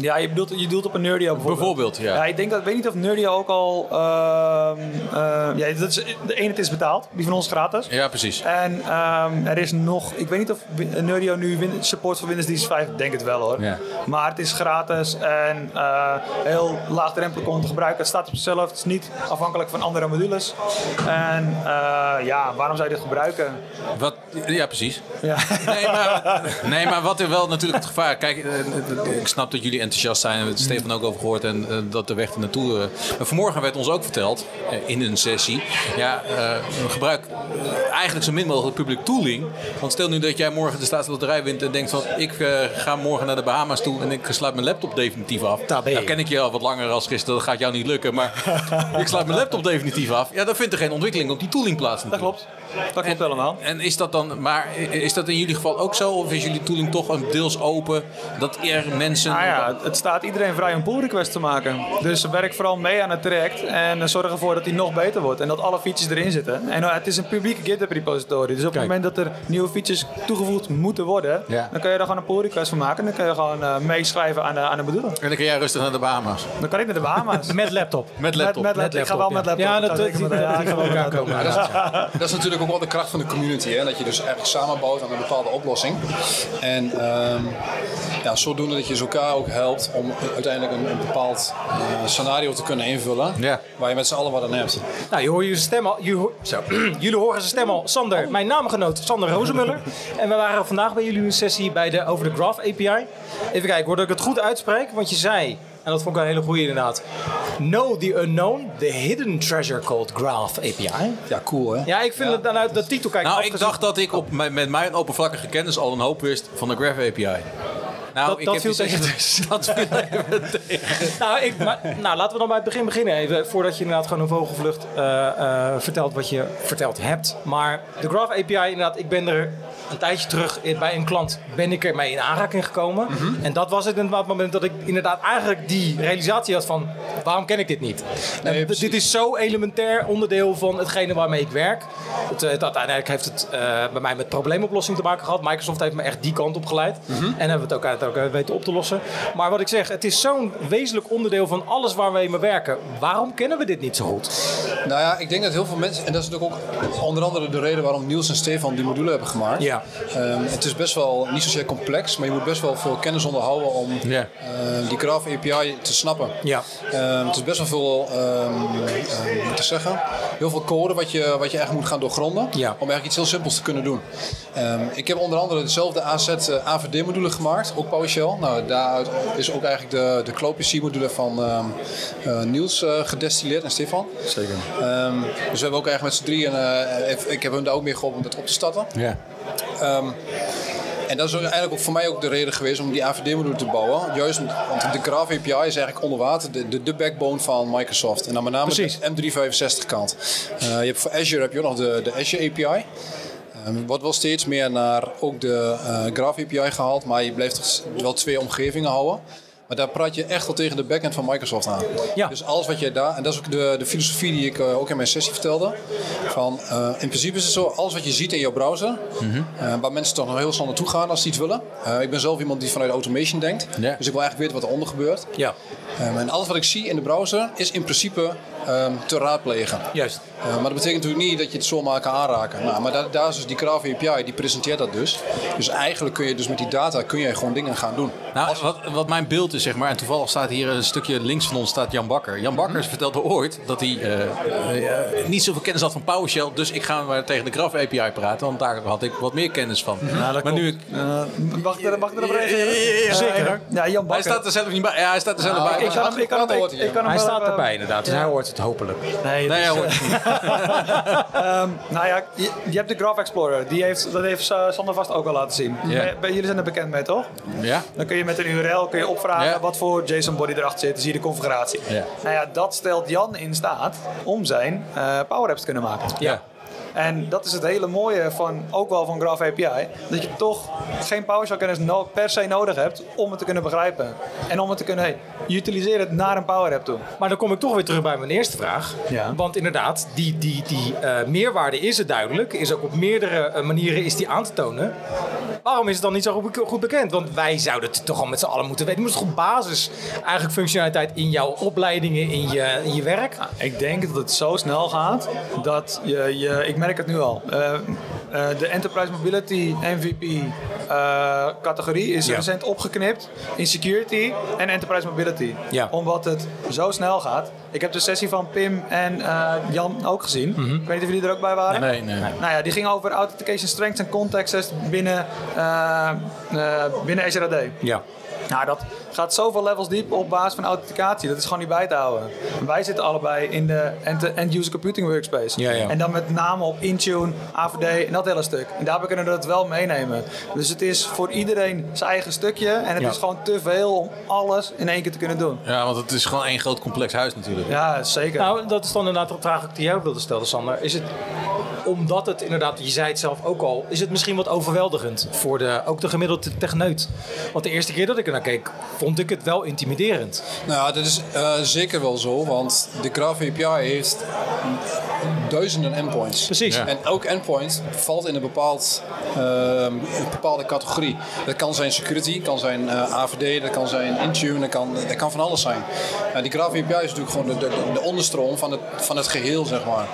Ja, je bedoelt, je doelt op een Nerdio bijvoorbeeld. Bijvoorbeeld, ja. Ja, ik denk dat, ik weet niet of Nerdio ook al, ehm, eh, ja, dat is, de ene het is betaald, die van ons gratis. Ja, precies. En ehm, er is nog, ik weet niet of Nerdio nu support voor Windows 365, ik denk het wel hoor. Ja. Maar het is gratis en eh, heel laagdrempelig om te gebruiken. Het staat op zichzelf, het is niet afhankelijk van andere modules. En eh, ja, waarom zou je dit gebruiken? Wat, ja, precies. Ja. Nee, maar, nee, maar wat er wel natuurlijk het gevaar... Kijk, eh, eh, ik snap dat jullie enthousiast zijn. We hebben het Stefan ook over gehoord. En eh, dat de weg er naartoe... eh, maar vanmorgen werd ons ook verteld, eh, in een sessie... Ja, eh, gebruik eh, eigenlijk zo min mogelijk public tooling. Want stel nu dat jij morgen de staatsloterij wint en denkt van... Ik eh, ga morgen naar de Bahama's toe en ik sluit mijn laptop definitief af. Nou ken ik je al wat langer als gisteren. Dat gaat jou niet lukken. Maar (laughs) ik sluit mijn laptop definitief af. Ja, dan vindt er geen ontwikkeling op die tooling plaats. Dat klopt. Dat klopt helemaal. En is dat dan, maar is dat in jullie geval ook zo? Of is jullie tooling toch een deels open? Dat er mensen. Nou ja, het staat iedereen vrij om pull requests te maken. Dus werk vooral mee aan het traject en zorg ervoor dat die nog beter wordt. En dat alle features erin zitten. En uh, het is een publieke GitHub repository. Dus op het moment dat er nieuwe features toegevoegd moeten worden, Ja. dan kun je daar gewoon een pull request van maken. En dan kun je gewoon uh, meeschrijven aan de, aan de module. En dan kun jij rustig naar de Bahama's. Dan kan ik naar de Bahama's. (laughs) Met laptop. Met laptop. Met, met, ik ga wel met laptop. Ja, dat- Ik ga zeker dat- ja, ik ga wel laptop. Dat, is, dat is natuurlijk ook wel de kracht van de community. Hè? Dat je dus eigenlijk samenbouwt aan een bepaalde oplossing. En ehm, ja, zodoende dat je dus elkaar ook helpt om uiteindelijk een, een bepaald eh, scenario te kunnen invullen. Waar je met z'n allen wat aan hebt. Nou, je hoort je stem al. Je hoort- zo. (clears throat) jullie horen zijn stem al. Sander, mijn naamgenoot Sander Rozemuller. (laughs) en we waren vandaag bij jullie een sessie bij de, over de Graph API. Even kijken, hoor dat ik het goed uitspreek. Want je zei, en dat vond ik een hele goede inderdaad. Know the unknown, the hidden treasure called Graph API. Ja, cool hè? Ja, ik vind het dan uit de titel kijken. Nou, ik dacht dat ik op, met, met mijn oppervlakkige kennis al een hoop wist van de Graph API. Nou, Dat- ik dat heb viel tegen sessie- (laughs) Dat viel (laughs) even tegen. nou, ik, maar, nou, laten we dan bij het begin beginnen even. Voordat je inderdaad gewoon een vogelvlucht eh, eh, vertelt wat je verteld hebt. Maar de Graph API, inderdaad, ik ben er een tijdje terug in- bij een klant ben ik ermee in aanraking gekomen. Mhm. En dat was het inderdaad het moment dat ik inderdaad eigenlijk die realisatie had van waarom ken ik dit niet? D- dit is zo elementair onderdeel van hetgene waarmee ik werk. Het, eh, het- uiteindelijk heeft het bij mij met probleemoplossing te maken gehad. Microsoft heeft me echt die kant op geleid. Mhm. En hebben we het ook uit ook weten op te lossen. Maar wat ik zeg, het is zo'n wezenlijk onderdeel van alles waar we mee werken. Waarom kennen we dit niet zo goed? Nou ja, ik denk dat heel veel mensen, en dat is natuurlijk ook onder andere de reden waarom Niels en Stefan die module hebben gemaakt. Ja. Ehm, het is best wel niet zozeer complex, maar je moet best wel veel kennis onderhouden om ehm, die Graph API te snappen. Ja. Ehm, het is best wel veel, hoe te zeggen, heel veel code wat je, wat je echt moet gaan doorgronden om eigenlijk iets heel simpels te kunnen doen. Ik heb onder andere dezelfde AZ eh, AVD-module gemaakt, ook PowerShell. Nou, daaruit is ook eigenlijk de, de CloPC-module van ehm, eh, Niels eh, gedestilleerd en Stefan. Zeker. Ehm, dus we hebben ook eigenlijk met z'n drieën, even- ik heb hem daar ook mee geholpen om dat op te starten. Ja. Ehm, en dat is eigenlijk ook voor mij ook de reden geweest om die AVD-module te bouwen. Juist, want de Graph API is eigenlijk onder water de, de, de backbone van Microsoft. En dan met name Precies. de M365 kant. Eh, je hebt voor Azure heb je ook nog de, de Azure API. Ehm, wordt wel steeds meer naar ook de eh Graph API gehaald, maar je blijft wel twee omgevingen houden. Maar daar praat je echt wel tegen de backend van Microsoft aan. Dus alles wat je daar, en dat is ook de, de filosofie die ik eh, ook in mijn sessie vertelde. Van, eh, in principe is het zo, alles wat je ziet in jouw browser, eh, waar mensen toch nog heel snel naartoe gaan als ze iets willen. Ik ben zelf iemand die vanuit automation denkt, dus ik wil eigenlijk weten wat eronder gebeurt. Ja. Ehm, en alles wat ik zie in de browser is in principe ehm, te raadplegen. Juist. Eh, maar dat betekent natuurlijk niet dat je het zomaar kan aanraken. Nou, maar daar, daar is dus die Graph API, die presenteert dat dus. Dus eigenlijk kun je dus met die data kun je gewoon dingen gaan doen. Nou, wat, wat mijn beeld is, zeg maar, en toevallig staat hier een stukje links van ons staat Jan Bakker. Jan Bakker vertelde ooit dat hij eh, eh, niet zoveel kennis had van PowerShell, dus ik ga maar tegen de Graph API praten, want daar had ik wat meer kennis van. maar nu ik, Mag ik er, mag ik erop reageren? ja, zeker. Ja, Jan hij Bakker. staat er zelf niet bij. Ja, hij staat er zelf Nou, bij. ik kan hem- ik kan hem- ik- ik kan hem Hij staat erbij inderdaad, dus Ja. hij hoort het hopelijk. Nee, Nee, dus. (laughs) Ehm, nou ja, je, je hebt de Graph Explorer. Die heeft, dat heeft Sander vast ook al laten zien. Jullie zijn er bekend mee, toch? Ja? Dan kun je met een URL kun je opvragen wat voor JSON-body erachter zit. Dan zie je de configuratie. Ja. Nou ja, dat stelt Jan in staat om zijn eh Power Apps te kunnen maken. Ja. En dat is het hele mooie van, ook wel van Graph API. Dat je toch geen PowerShell-kennis no- per se nodig hebt om het te kunnen begrijpen. En om het te kunnen, hey, utiliseer het naar een Power App toe. Maar dan kom ik toch weer terug bij mijn eerste vraag. Want inderdaad, die, die, die eh, meerwaarde is het duidelijk. Is ook op meerdere eh, manieren is die aan te tonen. Waarom is het dan niet zo goed, bekend? Want wij zouden het toch al met z'n allen moeten weten. Het moet toch op basis eigenlijk functionaliteit in jouw opleidingen, in je, in je werk? Ik denk dat het zo snel gaat dat je, je ik merk het nu al. Eh, eh, de Enterprise Mobility MVP eh, categorie is Ja. recent opgeknipt in security en Enterprise Mobility. Ja. Omdat het zo snel gaat. Ik heb de sessie van Pim en Jan ook gezien. Mhm. Ik weet niet of jullie er ook bij waren. Nee, nee. Nou ja, die ging over authentication strengths en contexts binnen, binnen Azure AD. Ja. Nou, dat gaat zoveel levels diep op basis van authenticatie. Dat is gewoon niet bij te houden. En wij zitten allebei in de end- end-user computing workspace. Ja, ja. En dan met name op Intune, AVD en dat hele stuk. En daarbij kunnen we dat wel meenemen. Dus het is voor iedereen zijn eigen stukje. En het Ja. is gewoon te veel om alles in één keer te kunnen doen. Ja, want het is gewoon één groot complex huis natuurlijk. Ja, zeker. Nou, dat is dan inderdaad de vraag die jij ook wilde stellen, Sander. Is het omdat het inderdaad, je zei het zelf ook al, is het misschien wat overweldigend voor de, ook de gemiddelde techneut? Want de eerste keer dat ik er naar keek, vond ik het wel intimiderend. Nou, dat is eh, zeker wel zo, want de Graph API heeft duizenden endpoints. Precies. Ja. En elk endpoint valt in een, bepaald, ehm, een bepaalde categorie. Dat kan zijn security, kan zijn eh, AVD, dat kan zijn Intune, dat kan, dat kan van alles zijn. Ja, die Graph API is natuurlijk gewoon de, de, de onderstroom van het, van het geheel, zeg maar.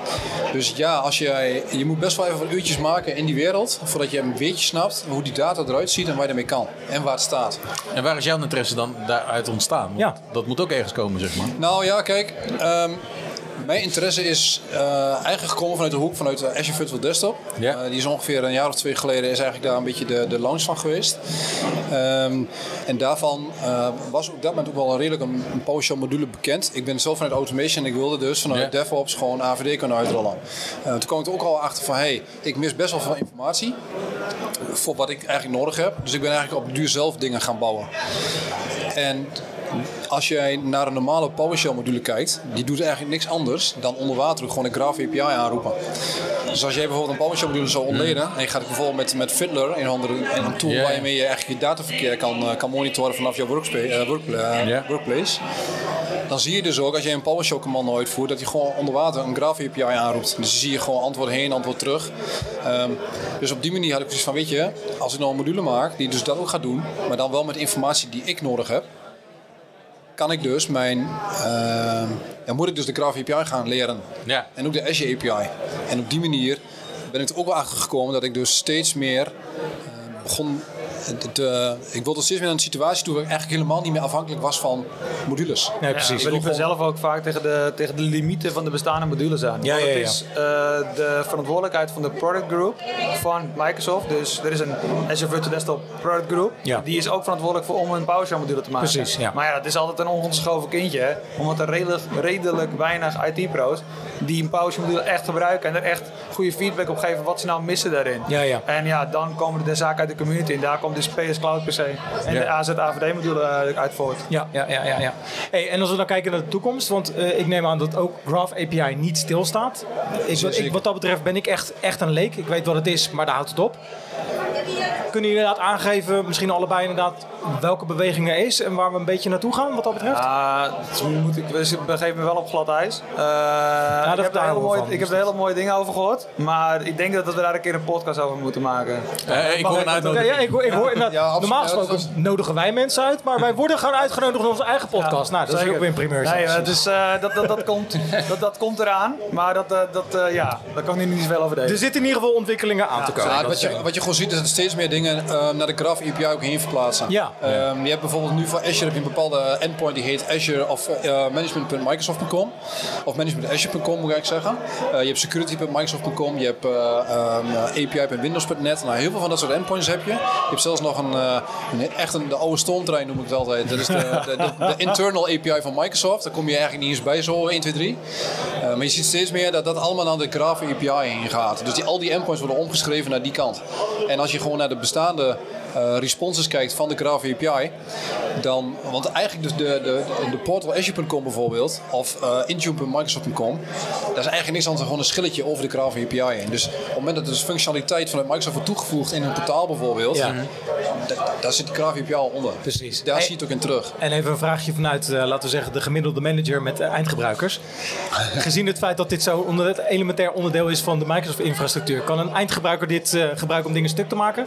Dus ja, als jij, je moet best wel even wat uurtjes maken in die wereld, voordat je een beetje snapt hoe die data eruit ziet en waar je ermee kan. En waar het staat. En waar is jouw interesse dan daaruit ontstaan? Want Ja. Dat moet ook ergens komen, zeg maar. Nou ja, kijk. ehm, mijn interesse is eh, eigenlijk gekomen vanuit de hoek vanuit de Azure Virtual Desktop. Ja. Eh, die is ongeveer een jaar of twee geleden is eigenlijk daar een beetje de, de launch van geweest. Ehm, en daarvan eh, was op dat moment ook wel een redelijk een, een PowerShell module bekend. Ik ben zelf vanuit automation en ik wilde dus vanuit Ja. DevOps gewoon AVD kunnen uitrollen. Eh, toen kwam ik er ook al achter van, hey, ik mis best wel veel informatie voor wat ik eigenlijk nodig heb. Dus ik ben eigenlijk op duur zelf dingen gaan bouwen. En als jij naar een normale PowerShell module kijkt, die doet eigenlijk niks anders dan onder water gewoon een Graph API aanroepen. Dus als jij bijvoorbeeld een PowerShell module zou ontleden en je gaat bijvoorbeeld met, met Fiddler, een, andere, een tool waarmee je eigenlijk je dataverkeer kan, eh, kan monitoren vanaf jouw workspa- eh, eh, workplace, dan zie je dus ook als je een PowerShell commando uitvoert dat hij gewoon onder water een Graph API aanroept. Dus dan zie je gewoon antwoord heen, antwoord terug. Ehm, dus op die manier had ik zoiets van, weet je, als ik nou een module maak die dus dat ook gaat doen, maar dan wel met informatie die ik nodig heb, kan ik dus mijn, ehm, dan moet ik dus de Graph API gaan leren. Ja. En ook de Azure API. En op die manier ben ik er ook wel achter gekomen dat ik dus steeds meer eh, begon. Te, ik wilde steeds meer naar een situatie toe waar ik eigenlijk helemaal niet meer afhankelijk was van modules. Nee, precies. Ja, we liepen zelf ook vaak tegen de, tegen de limieten van de bestaande modules aan. Ja, Want ja, het is eh, de verantwoordelijkheid van de product group van Microsoft. Dus er is een Azure Virtual Desktop product group. Ja. Die is ook verantwoordelijk voor om een PowerShell module te maken. Precies, ja. Maar ja, het is altijd een ongeschoven kindje. hè. Omdat er redelijk, redelijk weinig IT-pro's die een PowerShell module echt gebruiken. En er echt goede feedback op geven wat ze nou missen daarin. Ja, ja. En ja, dan komen de zaken uit de community. En daar komt dus PS Cloud PC en Ja. de AZ AVD module uit voort. Ja, ja, ja, ja. ja. Hey, en als we dan kijken naar de toekomst, want eh, ik neem aan dat ook Graph API niet stilstaat. Ik, wat, ik, wat dat betreft ben ik echt, echt een leek. Ik weet wat het is, maar daar houdt het op. Kunnen jullie inderdaad aangeven, misschien allebei inderdaad, welke beweging er is en waar we een beetje naartoe gaan wat dat betreft? Ja, moet ik we begeven me wel op glad ijs. Uh, daar ik, heb er hele mooie, van. ik heb er hele mooie dingen over gehoord. Maar ik denk dat we daar een keer een podcast over moeten maken. Eh, ik hoor een Ja, uitnodiging. ja, ik, hoor- ik hoor inderdaad, Ja, absoluut. normaal gesproken nodigen wij mensen uit, maar wij worden gewoon uitgenodigd in onze eigen podcast. nou, dat is ook weer een primeur. Nee, eh, dus, eh, dat, dat, dat, komt, dat, dat komt eraan. Maar dat, eh, dat, eh, ja, daar kan ik nu niet zoveel over delen. er zitten in ieder geval ontwikkelingen aan te komen. Ja, Dat wat, is- je, wat je gewoon ziet is dat steeds meer dingen eh, naar de Graph API ook heen verplaatsen. Ja. Ehm, je hebt bijvoorbeeld nu voor Azure heb je een bepaalde endpoint die heet Azure of eh, management.microsoft.com of management.azure.com moet ik zeggen. Eh, je hebt security.microsoft.com, je hebt eh, ehm, API.windows.net. Nou, heel veel van dat soort endpoints heb je. Je hebt zelfs nog een, eh, een echt een, de oude stoomtrein noem ik het altijd. Dat is de, (laughs) de, de, de internal API van Microsoft. Daar kom je eigenlijk niet eens bij zo 1, 2, 3. Eh, maar je ziet steeds meer dat dat allemaal naar de Graph API heen gaat. Dus die, al die endpoints worden omgeschreven naar die kant. En als je gewoon naar de bestaande eh, responses kijkt van de Graph API, dan, want eigenlijk dus de, de, de portal Azure.com bijvoorbeeld, of eh Intune.microsoft.com, daar is eigenlijk niks anders dan gewoon een schilletje over de Graph API heen. Dus op het moment dat er dus functionaliteit vanuit Microsoft wordt toegevoegd in een portaal bijvoorbeeld, Ja. daar zit de Graph API al onder. Precies. Daar zie je het ook in terug. En even een vraagje vanuit, eh, laten we zeggen, de gemiddelde manager met eindgebruikers. (laughs) Gezien het feit dat dit zo onder het elementair onderdeel is van de Microsoft-infrastructuur, kan een eindgebruiker dit gebruiken om dingen stuk te maken?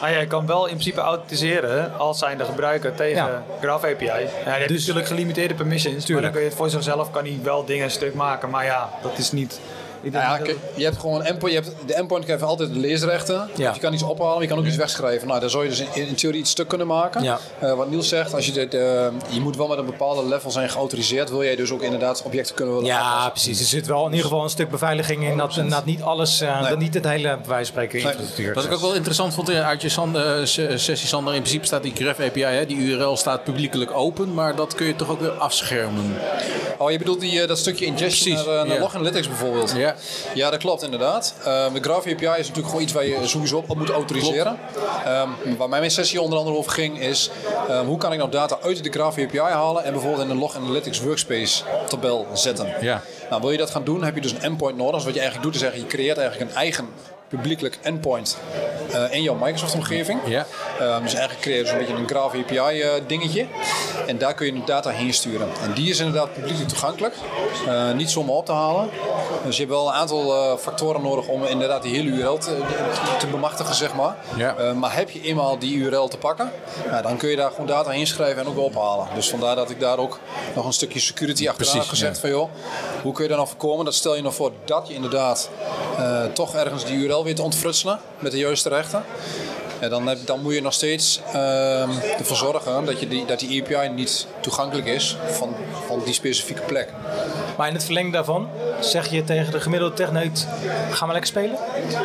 Ah, ja, je kan wel in principe automatiseren als zijnde gebruiker tegen Ja. Graph API. Ja, je hebt Dus- natuurlijk gelimiteerde permissions, maar dan kun je het voor zichzelf kan hij wel dingen stuk maken. Maar ja, dat is niet... Ik denk ja, dat- je hebt gewoon een endpoint. Je hebt, de endpoint geeft altijd de leesrechten. Ja. Je kan iets ophalen, maar je kan ook iets wegschrijven. Nou, daar zou je dus in, in theorie iets stuk kunnen maken. Ja. Eh, wat Niels zegt, als je, dit, eh, je moet wel met een bepaalde level zijn geautoriseerd. Wil jij dus ook inderdaad objecten kunnen willen Ja, precies. Er zit wel in ieder geval een stuk beveiliging in dat inderdaad niet alles, eh, Nee. dat niet het hele bij spreken infrastructuur. Wat ik ook wel interessant vond uit je Sander, sessie, Sander, in principe staat die Graph API, hè, die URL staat publiekelijk open, maar dat kun je toch ook weer afschermen. Oh, je bedoelt die, dat stukje ingestion Precies, naar, naar ja. Log Analytics bijvoorbeeld? Ja. Ja, dat klopt inderdaad. Ehm, de Graph API is natuurlijk gewoon iets waar je sowieso op moet autoriseren. Ehm, waar mijn sessie onder andere over ging is... ehm, hoe kan ik nou data uit de Graph API halen... en bijvoorbeeld in een Log Analytics Workspace tabel zetten. Ja. Nou, wil je dat gaan doen, heb je dus een endpoint nodig. Dus wat je eigenlijk doet is zeggen, je creëert eigenlijk een eigen publiekelijk endpoint eh, in jouw Microsoft-omgeving. Ja. Ehm, dus eigenlijk creëer je dus een beetje een Graph API eh, dingetje. En daar kun je de data heen sturen. En die is inderdaad publiekelijk toegankelijk. Eh, niet zomaar op te halen. Dus je hebt wel een aantal factoren nodig om inderdaad die hele URL te, te bemachtigen, zeg maar. Ja. Maar heb je eenmaal die URL te pakken, ja, dan kun je daar gewoon data heen schrijven en ook ophalen. Dus vandaar dat ik daar ook nog een stukje security achteraan heb gezet. ja. Van joh, hoe kun je daar nou voorkomen? Dat stel je nog voor dat je inderdaad toch ergens die URL weet te ontfrutselen met de juiste rechten. Dan, dan moet je nog steeds ehm, ervoor zorgen dat, je die, dat die API niet toegankelijk is van, van die specifieke plek. Maar in het verlengde daarvan zeg je tegen de gemiddelde techneut, gaan we lekker spelen?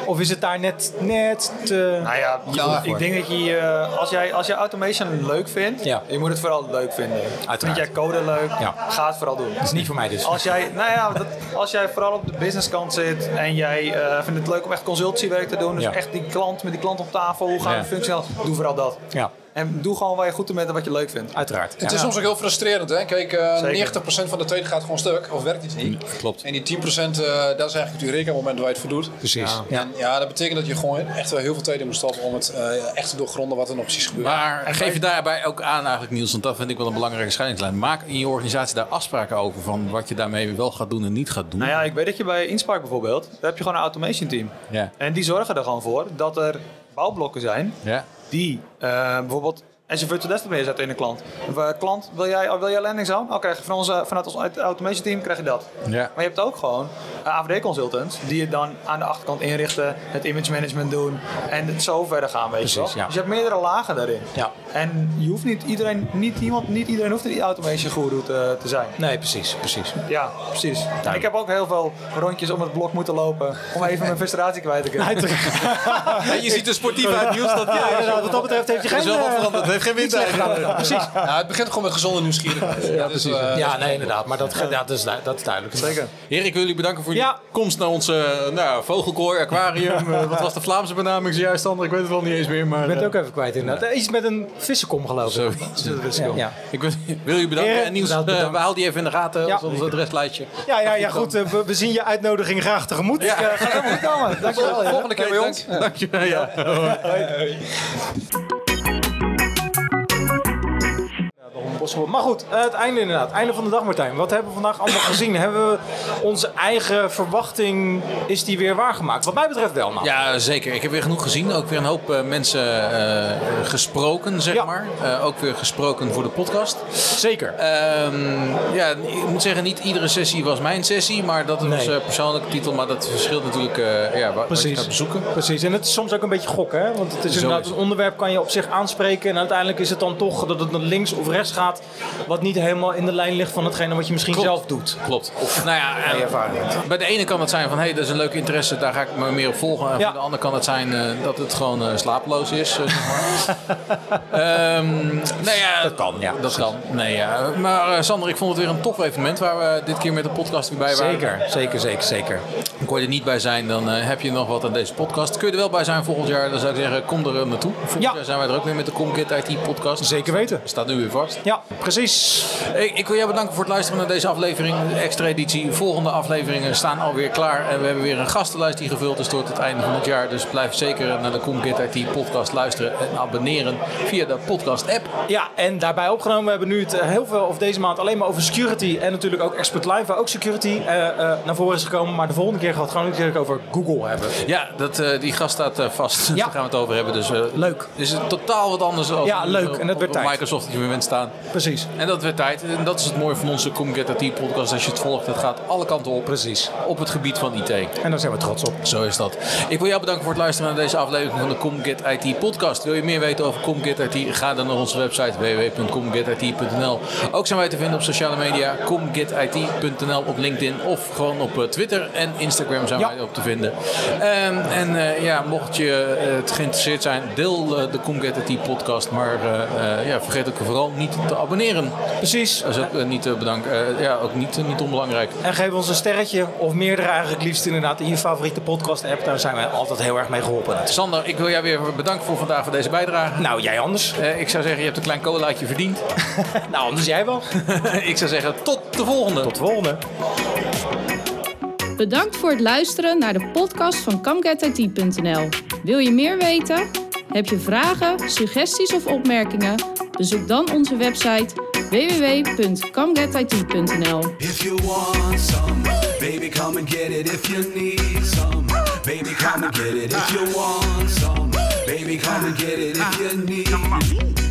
Of is het daar net, net te... Nou ja, Ja, ik denk dat je, eh, als, jij, als je automation leuk vindt, Ja. je moet het vooral leuk vinden. Vind jij code leuk, Ja. ga het vooral doen. Dat is niet voor mij dus. Als jij, nou ja, dat, als jij vooral op de businesskant zit en jij eh, vindt het leuk om echt consultiewerk te doen, dus Ja. echt die klant met die klant op tafel, hoe gaan Ja. we functioneel, doe vooral dat. Ja, En doe gewoon waar je goed in bent en wat je leuk vindt. uiteraard. Het is soms ook heel frustrerend. Hè? Kijk, eh, Zeker. 90% van de tijd gaat gewoon stuk of werkt iets niet. Klopt. En die 10% eh, dat is eigenlijk het Eureka-moment waar je het voor doet. Precies. Ja. En ja, dat betekent dat je gewoon echt wel heel veel tijd in moet stoppen om het eh, echt te doorgronden wat er nog precies gebeurt. Maar geef je daarbij ook aan eigenlijk Niels, want dat vind ik wel een belangrijke scheidingslijn. Maak in je organisatie daar afspraken over van wat je daarmee wel gaat doen en niet gaat doen. Nou ja, ik weet dat je bij Inspark bijvoorbeeld, daar heb je gewoon een automation team. Ja. En die zorgen er gewoon voor dat er bouwblokken zijn Ja. Die eh, bijvoorbeeld en je virtual desktop neerzetten in een klant. Eh, klant, wil jij, oh, wil jij landing zone? Oh, krijg je van onze, vanuit ons automation team krijg je dat. Ja. Maar je hebt ook gewoon eh, AVD-consultants die het dan aan de achterkant inrichten, het image management doen en het zo verder gaan, weet je wel. Precies, ja. Dus je hebt meerdere lagen daarin. Ja. En je hoeft niet iedereen, niet, iemand, niet iedereen hoeft een automation guru te, te zijn. Nee, precies, precies. Ja, precies. Ik heb ook heel veel rondjes om het blok moeten lopen om even mijn (laughs) frustratie kwijt te kunnen. En (laughs) je ziet er sportief uit Niels. Dat, (laughs) Ja, wat dat betreft heeft je dat is geen... wel wat eh, veranderd. Geen wind eigenlijk. Precies. Ja, het begint gewoon met gezonde nieuwsgierigheid. Ja, precies. ja, nee, inderdaad. Maar dat, ja, dat, is, dat is duidelijk. Zeker. Heren, ik wil jullie bedanken voor Ja. je komst naar onze nou, vogelkooi, aquarium. (laughs) Eh, wat was de Vlaamse benaming zojuist, Sander? Ik weet het wel niet eens meer. Maar, Ik ben het eh, ook even kwijt inderdaad. Iets met een vissenkom geloof ik. Zoiets. Ja, ja. Ik wil, wil jullie bedanken. En eh, bedankt. we houden die even in de gaten. Ja. ons adreslijstje. Ja, ja, ja, goed. eh, We, we zien je uitnodiging graag tegemoet. Ja. Ik, eh, ga helemaal goed komen. Dankjewel. Volgende keer bij Dank- ons. Dankjewel. Ja. Maar goed, eh, het einde inderdaad. Einde van de dag, Martijn. Wat hebben we vandaag allemaal (coughs) gezien? hebben we onze eigen verwachting, is die weer waargemaakt? Wat mij betreft wel. Nou. Ja, zeker. Ik heb weer genoeg gezien. Ook weer een hoop eh, mensen eh, gesproken, zeg maar. Ook weer gesproken voor de podcast. Zeker. Ehm, ja, ik moet zeggen, niet iedere sessie was mijn sessie. Maar dat was Nee. persoonlijke titel. Maar dat verschilt natuurlijk ja, wat, je gaat bezoeken. Precies, en het is soms ook een beetje gokken, hè? want het is Zo inderdaad is een onderwerp kan je op zich aanspreken en uiteindelijk is het dan toch dat het naar links of rechts gaat, wat niet helemaal in de lijn ligt van hetgene wat je misschien zelf doet. Klopt. nou ja, eh, bij de ene kan het zijn van, hé, hey, dat is een leuke interesse, daar ga ik me meer op volgen. En voor de andere kan het zijn eh, dat het gewoon eh, slapeloos is. zeg maar. (laughs) Ehm, nou ja, dat kan, ja. Dat kan. Nee, ja. Maar Sander, ik vond het weer een tof evenement waar we dit keer met de podcast weer bij waren. Zeker, zeker, zeker, zeker. Kon je er niet bij zijn, dan heb je nog wat aan deze podcast. Kun je er wel bij zijn volgend jaar, dan zou ik zeggen, kom er naartoe. Volgend jaar zijn wij er ook weer met de Comkit IT podcast. Zeker weten. Staat nu weer vast. Ja, precies. Ik, ik wil jou bedanken voor het luisteren naar deze aflevering, extra editie. Volgende afleveringen staan alweer klaar. En we hebben weer een gastenlijst die gevuld is tot het einde van het jaar. Dus blijf zeker naar de Comkit IT podcast luisteren en abonneren via de podcast app. Ja, en daarbij opgenomen, we hebben nu het eh, heel veel, of deze maand alleen maar over security en natuurlijk ook Expert Live, waar ook security eh, eh, naar voren is gekomen. Maar de volgende keer gaat het gewoon natuurlijk over Google hebben. Ja, dat, die gast staat vast. (laughs) Daar gaan we het over hebben. Dus, leuk. Is het totaal wat anders dan Ja, leuk. En dat werd tijd. Microsoft dat je bent staan. Precies. En dat werd tijd. En dat is het mooie van onze Comget IT podcast. Als je het volgt, het gaat alle kanten op. Precies. Op het gebied van IT. En daar zijn we trots op. Zo is dat. Ik wil jou bedanken voor het luisteren naar deze aflevering van de Comget IT podcast. Wil je meer weten over Comget IT? Ga dan naar onze website www.comgetit.nl. Ook zijn wij te vinden op sociale media. comgetit.nl op LinkedIn of gewoon op eh, Twitter en Instagram zijn wij op te vinden. Ehm, en eh, ja, mocht je eh, het geïnteresseerd zijn, deel eh, de Comget IT podcast. Maar eh, eh, ja, vergeet ook vooral niet te abonneren. Precies. Dat is ook eh, niet te bedanken. eh, ja, ook niet, niet onbelangrijk. En geef ons een sterretje of meerdere eigenlijk liefst inderdaad in je favoriete podcast app. Daar zijn wij altijd heel erg mee geholpen. Sander, ik wil jou weer bedanken voor vandaag voor deze bijdrage. Nou, jij anders. ik zou zeggen, je hebt een klein colaatje verdiend. (laughs) nou, anders jij wel. (laughs) ik zou zeggen, tot de volgende. Tot de volgende. Bedankt voor het luisteren naar de podcast van CamGetIT.nl. Wil je meer weten? Heb je vragen, suggesties of opmerkingen? Bezoek dan onze website www.camgetit.nl. If you want some, baby, come and get it. If you need some, baby, come and get it. If you want some, baby, come and get it. If you need,